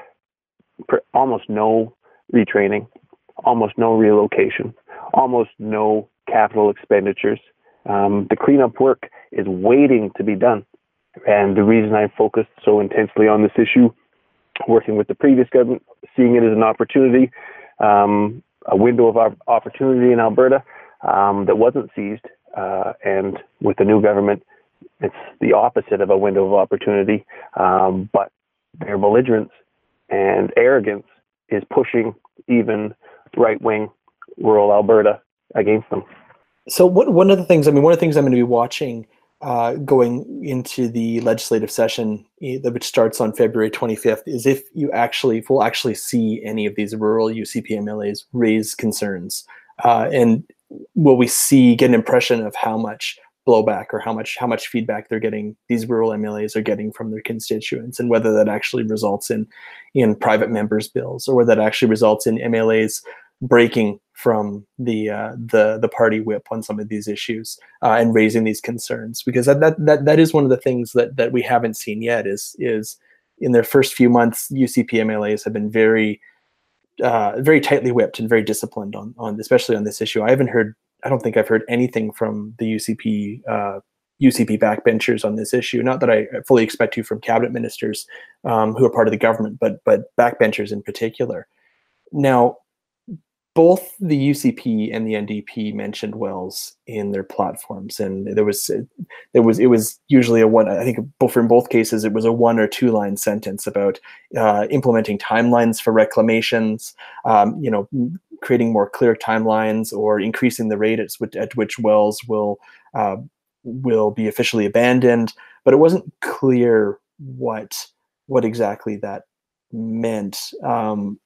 almost no retraining, almost no relocation, almost no capital expenditures. Um, the cleanup work is waiting to be done. And the reason I focused so intensely on this issue working with the previous government, seeing it as an opportunity, um, a window of opportunity in Alberta um, that wasn't seized. Uh, and with the new government, it's the opposite of a window of opportunity. Um, but their belligerence and arrogance is pushing even right wing rural Alberta against them. So, what, one of the things, I mean, one of the things I'm going to be watching uh, going into the legislative session, which starts on February 25th, is if you actually if we'll actually see any of these rural UCP MLAs raise concerns, uh, and will we see get an impression of how much blowback or how much how much feedback they're getting these rural MLAs are getting from their constituents, and whether that actually results in in private members' bills or whether that actually results in MLAs breaking from the uh, the the party whip on some of these issues uh, and raising these concerns because that, that that that is one of the things that that we haven't seen yet is is in their first few months UCP MLAs have been very uh, very tightly whipped and very disciplined on on especially on this issue. I haven't heard I don't think I've heard anything from the UCP UCP uh, backbenchers on this issue. Not that I fully expect to from cabinet ministers um, who are part of the government, but but backbenchers in particular. Now, both the UCP and the NDP mentioned wells in their platforms, and there was there was it was usually a one. I think both in both cases it was a one or two line sentence about uh, implementing timelines for reclamations, um, you know, creating more clear timelines or increasing the rate at, at which wells will uh, will be officially abandoned. But it wasn't clear what what exactly that meant. Um,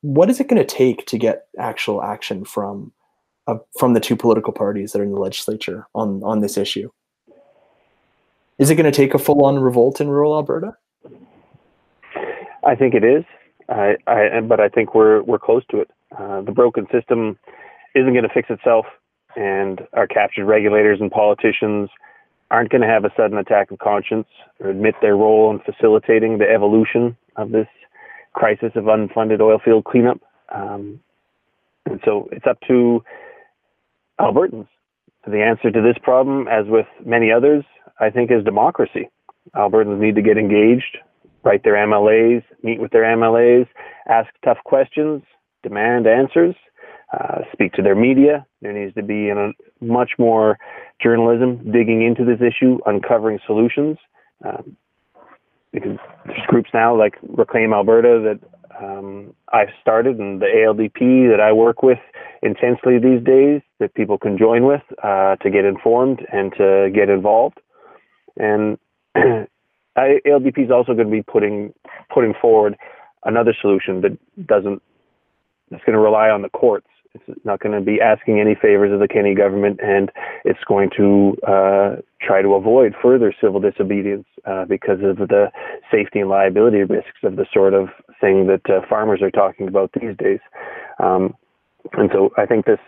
what is it going to take to get actual action from uh, from the two political parties that are in the legislature on on this issue? Is it going to take a full on revolt in rural Alberta? I think it is. I, I, but I think we're we're close to it. Uh, the broken system isn't going to fix itself, and our captured regulators and politicians aren't going to have a sudden attack of conscience or admit their role in facilitating the evolution of this crisis of unfunded oil field cleanup. Um, and so it's up to Albertans. The answer to this problem, as with many others, I think, is democracy. Albertans need to get engaged, write their MLAs, meet with their MLAs, ask tough questions, demand answers, uh, speak to their media. There needs to be a, much more journalism digging into this issue, uncovering solutions. Um, because there's groups now like Reclaim Alberta that um, I've started and the ALDP that I work with intensely these days that people can join with uh, to get informed and to get involved. And ALDP is also going to be putting putting forward another solution that doesn't that's going to rely on the courts it's not going to be asking any favors of the Kenney government, and it's going to uh, try to avoid further civil disobedience uh, because of the safety and liability risks of the sort of thing that uh, farmers are talking about these days. Um, and so I think this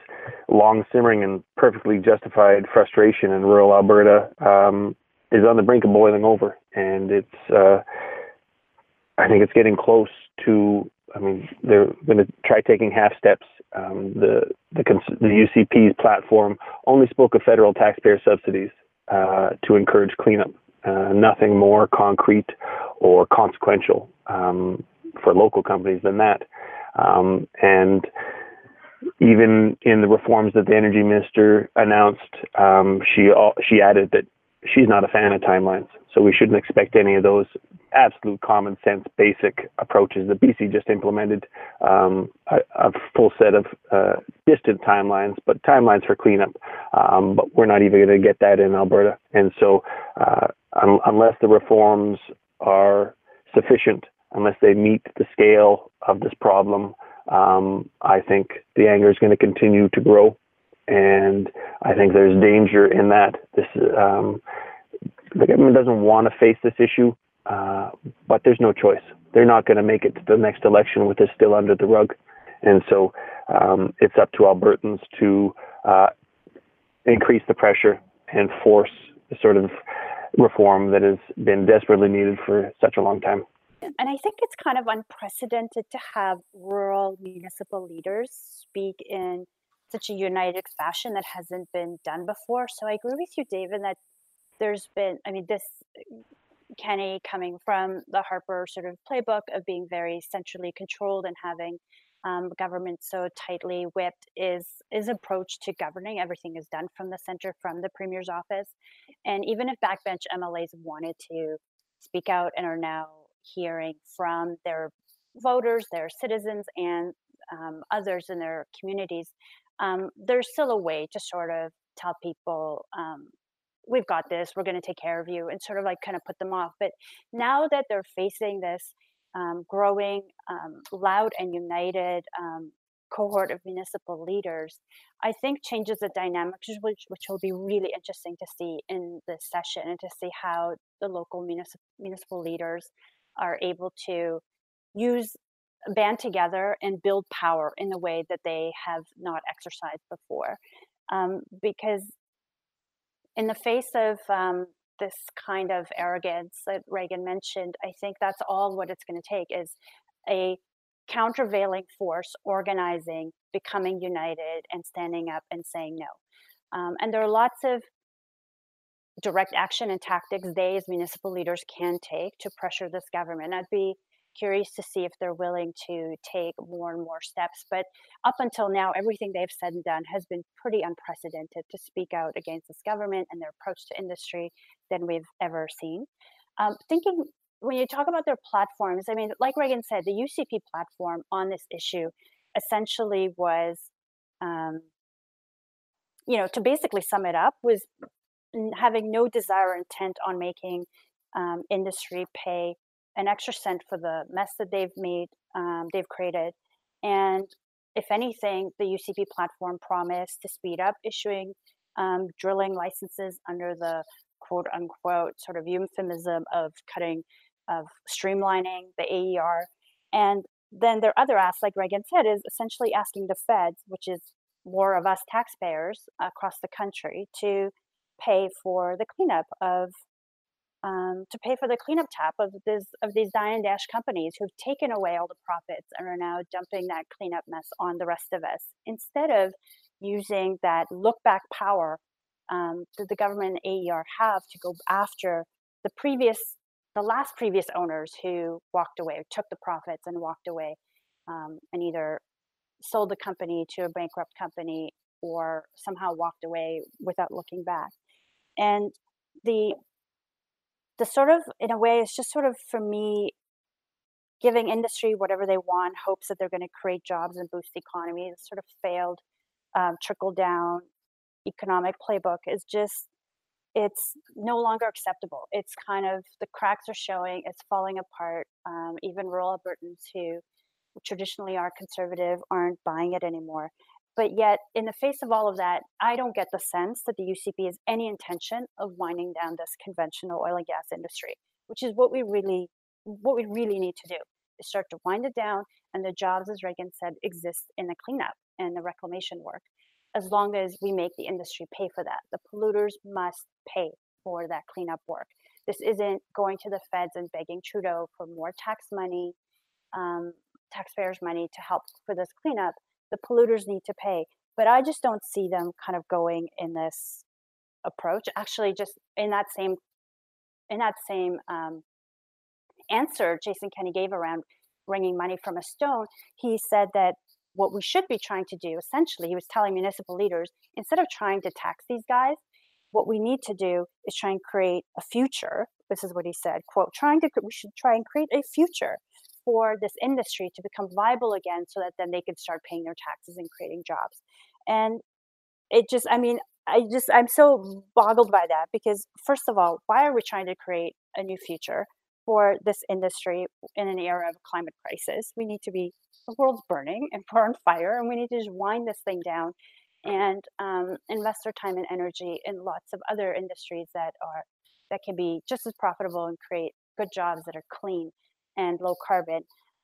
long simmering and perfectly justified frustration in rural Alberta um, is on the brink of boiling over, and it's. Uh, I think it's getting close to I mean, they're going to try taking half steps. Um, the, the, the UCP's platform only spoke of federal taxpayer subsidies uh, to encourage cleanup. Uh, nothing more concrete or consequential um, for local companies than that. Um, and even in the reforms that the energy minister announced, um, she she added that she's not a fan of timelines, so we shouldn't expect any of those absolute common sense, basic approaches that BC just implemented. Um, a, a, full set of uh, distant timelines, but timelines for cleanup. Um, but we're not even going to get that in Alberta. And so, uh, un- unless the reforms are sufficient, unless they meet the scale of this problem, um, I think the anger is going to continue to grow. And I think there's danger in that. This um, the government doesn't want to face this issue. Uh, but there's no choice. They're not going to make it to the next election with this still under the rug. And so um, it's up to Albertans to uh, increase the pressure and force the sort of reform that has been desperately needed for such a long time. And I think it's kind of unprecedented to have rural municipal leaders speak in such a united fashion that hasn't been done before. So I agree with you, David, that there's been, I mean, this Kenney coming from the Harper sort of playbook of being very centrally controlled and having um, government so tightly whipped is is approach to governing. Everything is done from the center, from the premier's office, and even if backbench MLAs wanted to speak out and are now hearing from their voters, their citizens, and um, others in their communities, um, there's still a way to sort of tell people um, we've got this we're going to take care of you and sort of like kind of put them off but now that they're facing this um, growing um, loud and united um, cohort of municipal leaders i think changes the dynamics which, which will be really interesting to see in this session and to see how the local municipal, municipal leaders are able to use band together and build power in a way that they have not exercised before um, because in the face of um, this kind of arrogance that Regan mentioned, I think that's all what it's going to take is a countervailing force organizing, becoming united, and standing up and saying no. Um, and there are lots of direct action and tactics they, as municipal leaders, can take to pressure this government. I'd be curious to see if they're willing to take more and more steps. But up until now, everything they've said and done has been pretty unprecedented to speak out against this government and their approach to industry than we've ever seen. Um, thinking when you talk about their platforms, I mean, like Regan said, the UCP platform on this issue essentially was, um, you know, to basically sum it up, was having no desire or intent on making um, industry pay an extra cent for the mess that they've made, um, they've created. And if anything, the UCP platform promised to speed up issuing um, drilling licenses under the quote unquote sort of euphemism of cutting, of streamlining the AER. And then their other ask, like Regan said, is essentially asking the feds, which is more of us taxpayers across the country, to pay for the cleanup of um, to pay for the cleanup tap of this of these and dash companies who've taken away all the profits and are now dumping that cleanup mess on the rest of us. Instead of using that look back power um, that the government and AER have to go after the previous the last previous owners who walked away took the profits and walked away um, and either sold the company to a bankrupt company or somehow walked away without looking back. And the the sort of in a way it's just sort of for me giving industry whatever they want hopes that they're going to create jobs and boost the economy this sort of failed um, trickle down economic playbook is just it's no longer acceptable. It's kind of the cracks are showing it's falling apart um, even rural albertans who traditionally are conservative aren't buying it anymore but yet, in the face of all of that, I don't get the sense that the UCP has any intention of winding down this conventional oil and gas industry, which is what we really, what we really need to do is start to wind it down. And the jobs, as Regan said, exist in the cleanup and the reclamation work, as long as we make the industry pay for that. The polluters must pay for that cleanup work. This isn't going to the feds and begging Trudeau for more tax money, um, taxpayers' money to help for this cleanup the polluters need to pay. But I just don't see them kind of going in this approach. Actually, just in that same in that same um, answer Jason Kenney gave around wringing money from a stone, he said that what we should be trying to do, essentially, he was telling municipal leaders, instead of trying to tax these guys, what we need to do is try and create a future. This is what he said, quote, trying to, we should try and create a future for this industry to become viable again so that then they can start paying their taxes and creating jobs. And it just, I mean, I just, I'm so boggled by that because, first of all, why are we trying to create a new future for this industry in an era of climate crisis? We need to be, the world's burning and we're on fire, and we need to just wind this thing down and um, invest our time and energy in lots of other industries that are that can be just as profitable and create good jobs that are clean and low carbon.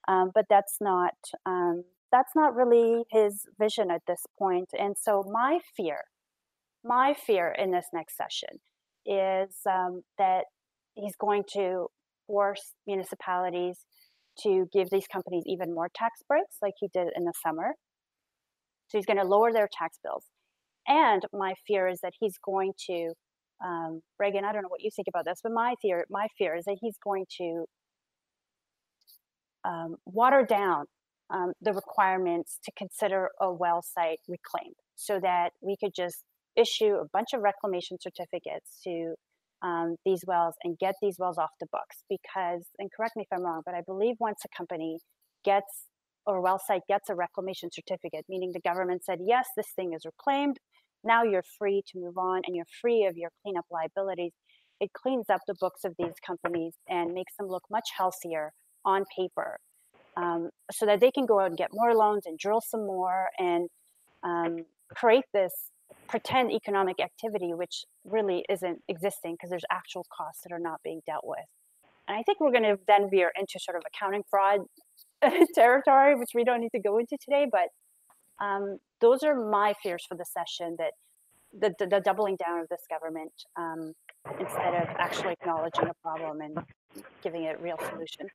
Um, but that's not um, that's not really his vision at this point. And so my fear, my fear in this next session is um, that he's going to force municipalities to give these companies even more tax breaks, like he did in the summer. So he's going to lower their tax bills. And my fear is that he's going to, um, Regan. I don't know what you think about this, but my fear, my fear is that he's going to um, water down um, the requirements to consider a well site reclaimed so that we could just issue a bunch of reclamation certificates to um, these wells and get these wells off the books because and correct me if i'm wrong but i believe once a company gets or well site gets a reclamation certificate meaning the government said yes this thing is reclaimed. Now you're free to move on and you're free of your cleanup liabilities it cleans up the books of these companies and makes them look much healthier on paper um, so that they can go out and get more loans and drill some more and um, create this pretend economic activity, which really isn't existing because there's actual costs that are not being dealt with. And I think we're going to then veer into sort of accounting fraud territory, which we don't need to go into today. But um, those are my fears for the session that the, the, the doubling down of this government um, instead of actually acknowledging a problem and giving it real solution.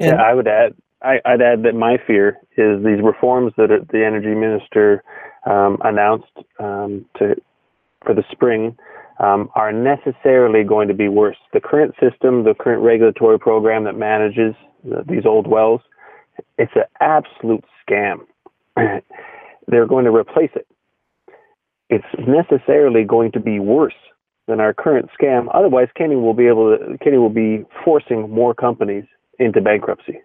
Yeah, I would add. I, would add that my fear is these reforms that the energy minister um, announced um, to for the spring um, are necessarily going to be worse. The current system, the current regulatory program that manages the, these old wells, it's an absolute scam. They're going to replace it. It's necessarily going to be worse than our current scam. Otherwise, Kenney will be able to, Kenney will be forcing more companies into bankruptcy.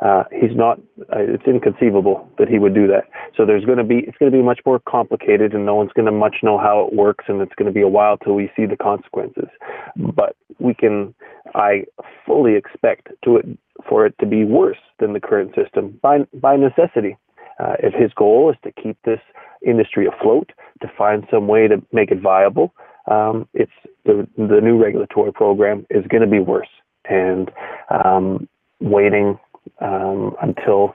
Uh, he's not. Uh, it's inconceivable that he would do that. So there's going to be. It's going to be much more complicated, and no one's going to much know how it works, and it's going to be a while till we see the consequences. But we can. I fully expect to it for it to be worse than the current system by by necessity. Uh, if his goal is to keep this industry afloat, to find some way to make it viable, um, it's the the new regulatory program is going to be worse. And um, waiting um, until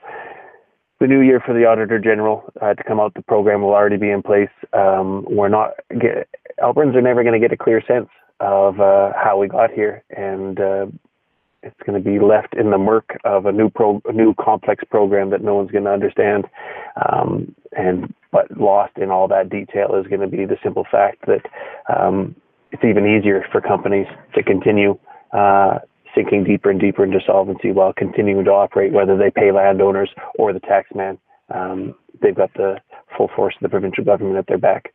the new year for the Auditor General uh, to come out. The program will already be in place. Um, we're not get, Albertans are never going to get a clear sense of uh, how we got here, and uh, it's going to be left in the murk of a new pro, a new complex program that no one's going to understand. Um, and but lost in all that detail is going to be the simple fact that um, it's even easier for companies to continue uh, sinking deeper and deeper into solvency while continuing to operate, whether they pay landowners or the taxman. Um, they've got the full force of the provincial government at their back.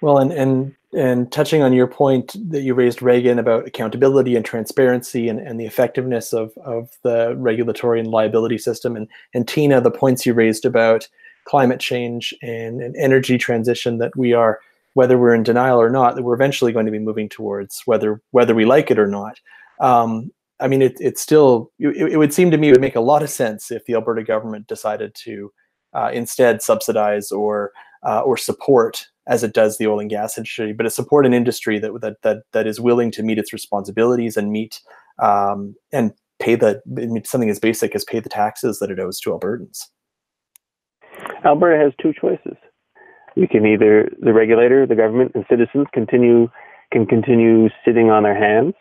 Well, and and and touching on your point that you raised, Regan, about accountability and transparency and, and the effectiveness of, of the regulatory and liability system, and and Tina, the points you raised about climate change and, and energy transition that we are, whether we're in denial or not, that we're eventually going to be moving towards, whether whether we like it or not. Um, I mean, it, it's still, it, it, would seem to me it would make a lot of sense if the Alberta government decided to uh, instead subsidize or uh, or support, as it does the oil and gas industry, but to support an industry that that that that is willing to meet its responsibilities and meet um, and pay the something as basic as pay the taxes that it owes to Albertans. Alberta has two choices. We can either the regulator, the government, and citizens continue can continue sitting on their hands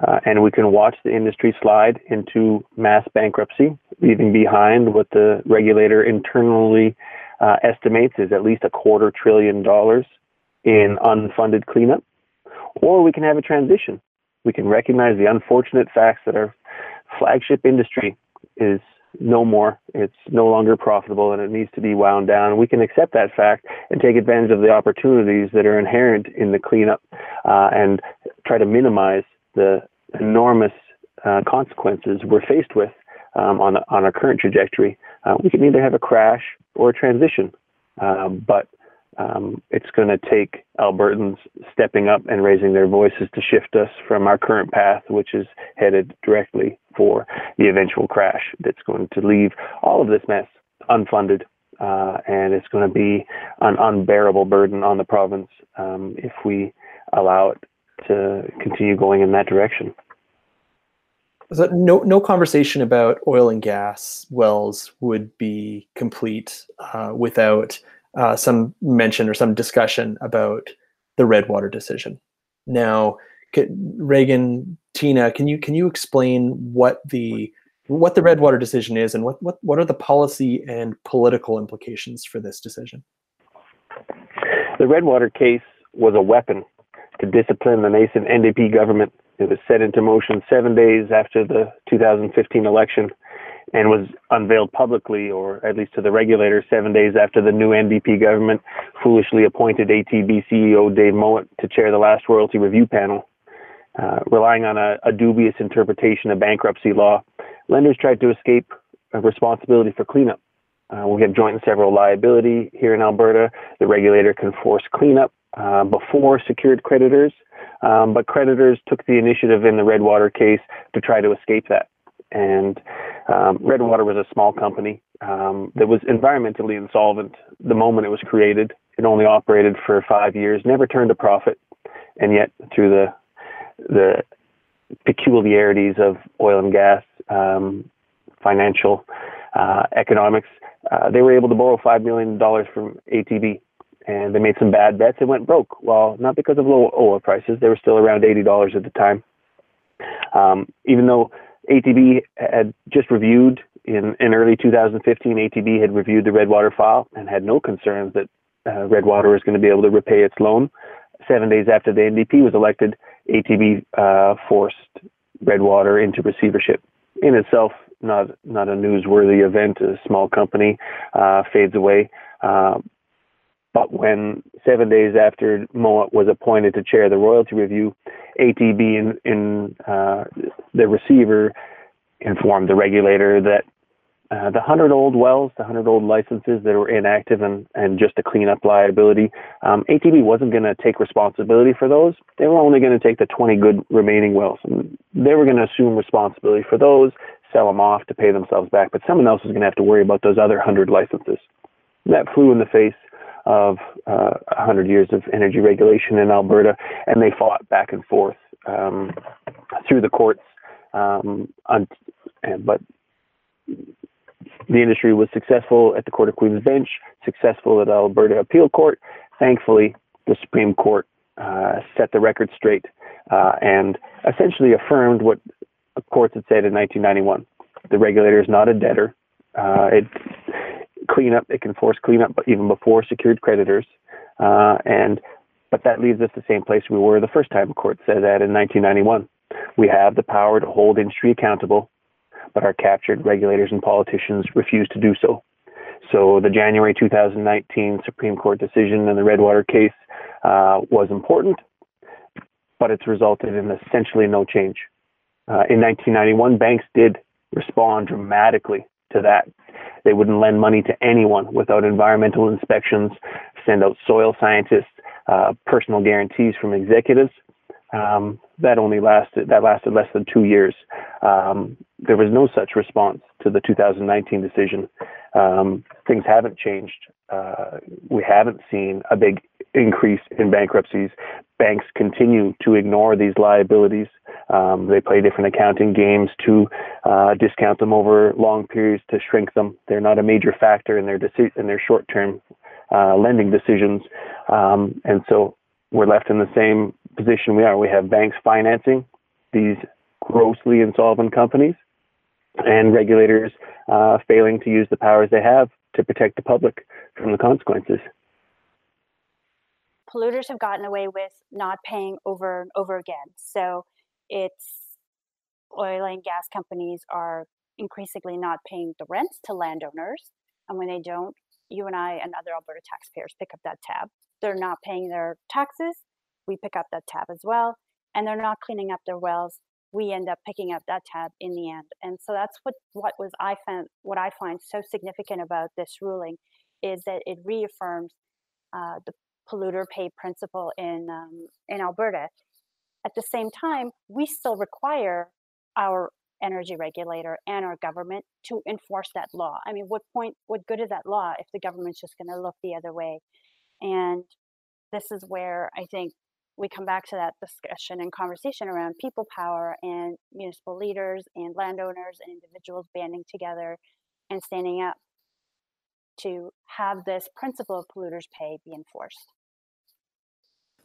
uh, and we can watch the industry slide into mass bankruptcy, leaving behind what the regulator internally uh, estimates is at least a quarter trillion dollars in unfunded cleanup. Or we can have a transition. We can recognize the unfortunate facts that our flagship industry is no more. It's no longer profitable and it needs to be wound down. We can accept that fact and take advantage of the opportunities that are inherent in the cleanup uh, and try to minimize the enormous uh, consequences we're faced with um, on, on our current trajectory, uh, we can either have a crash or a transition. Um, but um, it's going to take Albertans stepping up and raising their voices to shift us from our current path, which is headed directly for the eventual crash that's going to leave all of this mess unfunded. Uh, and it's going to be an unbearable burden on the province um, if we allow it to continue going in that direction. So no, no conversation about oil and gas wells would be complete uh, without uh, some mention or some discussion about the Redwater decision. Now, Regan, Tina, can you can you explain what the what the Redwater decision is and what, what, what are the policy and political implications for this decision? The Redwater case was a weapon to discipline the nascent NDP government. It was set into motion seven days after the 2015 election and was unveiled publicly, or at least to the regulator, seven days after the new NDP government foolishly appointed ATB CEO Dave Mowat to chair the last royalty review panel. Uh, relying on a, a dubious interpretation of bankruptcy law, lenders tried to escape responsibility for cleanup. Uh, we have joint and several liability here in Alberta. The regulator can force cleanup uh, before secured creditors, um, but creditors took the initiative in the Redwater case to try to escape that. And um, Redwater was a small company um, that was environmentally insolvent the moment it was created. It only operated for five years, never turned a profit, and yet through the the peculiarities of oil and gas um, financial uh, economics, uh, they were able to borrow five million dollars from ATB and they made some bad bets and went broke. Well, not because of low oil prices; they were still around eighty dollars at the time. Um, even though ATB had just reviewed in, in early 2015, ATB had reviewed the Redwater file and had no concerns that uh, Redwater was going to be able to repay its loan. seven days after the NDP was elected, ATB uh, forced Redwater into receivership. In itself, not not a newsworthy event. A small company uh, fades away. But when seven days after Mowat was appointed to chair the royalty review, ATB in, in uh, the receiver informed the regulator that uh, the 100 old wells, the 100 old licenses that were inactive and, and just to clean up liability, um, ATB wasn't going to take responsibility for those. They were only going to take the 20 good remaining wells. And they were going to assume responsibility for those, sell them off to pay themselves back. But someone else was going to have to worry about those other 100 licenses. That flew in the face of uh, 100 years of energy regulation in Alberta, and they fought back and forth um, through the courts. Um, on, but the industry was successful at the Court of Queen's Bench, successful at Alberta Appeal Court. Thankfully, the Supreme Court uh, set the record straight uh, and essentially affirmed what courts had said in 1991. The regulator is not a debtor. Uh, it cleanup. It can force cleanup, even before secured creditors. Uh, and but that leaves us the same place we were the first time court said that in 1991. We have the power to hold industry accountable but our captured regulators and politicians refuse to do so. So the January 2019 Supreme Court decision in the Redwater case uh, was important, but it's resulted in essentially no change. Uh, in 1991, banks did respond dramatically to that. They wouldn't lend money to anyone without environmental inspections, send out soil scientists, uh, personal guarantees from executives. Um, that only lasted that lasted less than two years. Um, there was no such response to the 2019 decision. Um, things haven't changed. Uh, we haven't seen a big increase in bankruptcies. Banks continue to ignore these liabilities. Um, they play different accounting games to uh, discount them over long periods to shrink them. They're not a major factor in their deci- in their short-term uh, lending decisions, um, and so we're left in the same position we are. We have banks financing these grossly insolvent companies and regulators uh, failing to use the powers they have to protect the public from the consequences. Polluters have gotten away with not paying over and over again. So it's oil and gas companies are increasingly not paying the rents to landowners. And when they don't, you and I and other Alberta taxpayers pick up that tab. They're not paying their taxes. We pick up that tab as well. And they're not cleaning up their wells we end up picking up that tab in the end. And so that's what what was I found what I find so significant about this ruling is that it reaffirms uh, the polluter pay principle in um, in Alberta. At the same time, we still require our energy regulator and our government to enforce that law. I mean, what point, what good is that law if the government's just going to look the other way? And this is where I think we come back to that discussion and conversation around people power and municipal leaders and landowners and individuals banding together and standing up to have this principle of polluters pay be enforced.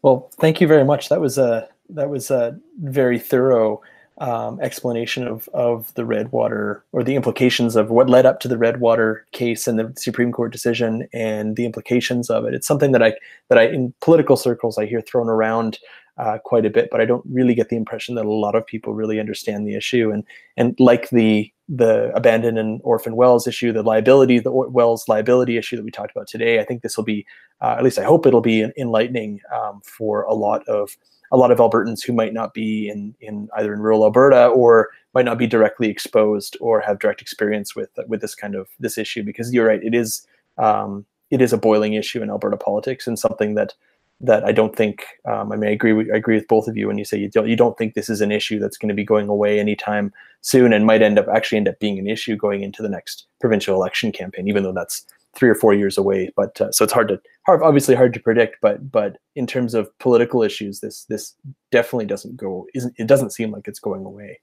Well, thank you very much. That was a that was a very thorough um, explanation of of the Redwater or the implications of what led up to the Redwater case and the Supreme Court decision and the implications of it. It's something that I that I in political circles I hear thrown around uh, quite a bit, but I don't really get the impression that a lot of people really understand the issue. And and like the the abandoned and orphan wells issue, the liability, the wells liability issue that we talked about today, I think this will be, uh, at least I hope it'll be enlightening um, for a lot of a lot of Albertans who might not be in, in either in rural Alberta or might not be directly exposed or have direct experience with with this kind of this issue. Because you're right, it is um, it is a boiling issue in Alberta politics and something that that I don't think um, I mean I agree with, I agree with both of you when you say you don't you don't think this is an issue that's going to be going away anytime soon and might end up actually end up being an issue going into the next provincial election campaign even though that's three or four years away. But uh, so it's hard to hard, obviously hard to predict. But but in terms of political issues, this this definitely doesn't go. Isn't it doesn't seem like it's going away.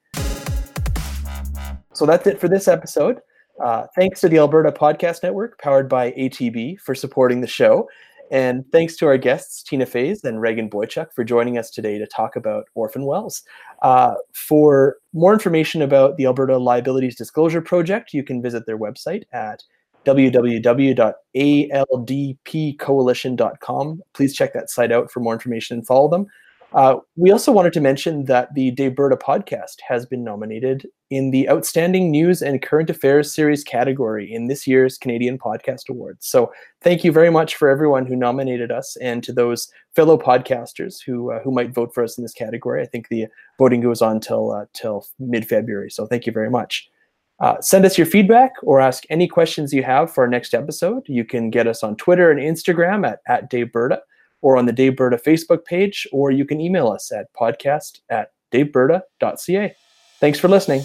So that's it for this episode. Uh, thanks to the Alberta Podcast Network, powered by ATB, for supporting the show. And thanks to our guests, Tina Faiz and Regan Boychuk, for joining us today to talk about orphan wells. Uh, for more information about the Alberta Liabilities Disclosure Project, you can visit their website at www.aldpcoalition.com. Please check that site out for more information and follow them. Uh, we also wanted to mention that the Daveberta podcast has been nominated in the Outstanding News and Current Affairs Series category in this year's Canadian Podcast Awards. So thank you very much for everyone who nominated us and to those fellow podcasters who uh, who might vote for us in this category. I think the voting goes on till uh, till mid February. So thank you very much. Uh, send us your feedback or ask any questions you have for our next episode. You can get us on Twitter and Instagram at, at Daveberta or on the Daveberta Facebook page, or you can email us at podcast at daveberta.ca. Thanks for listening.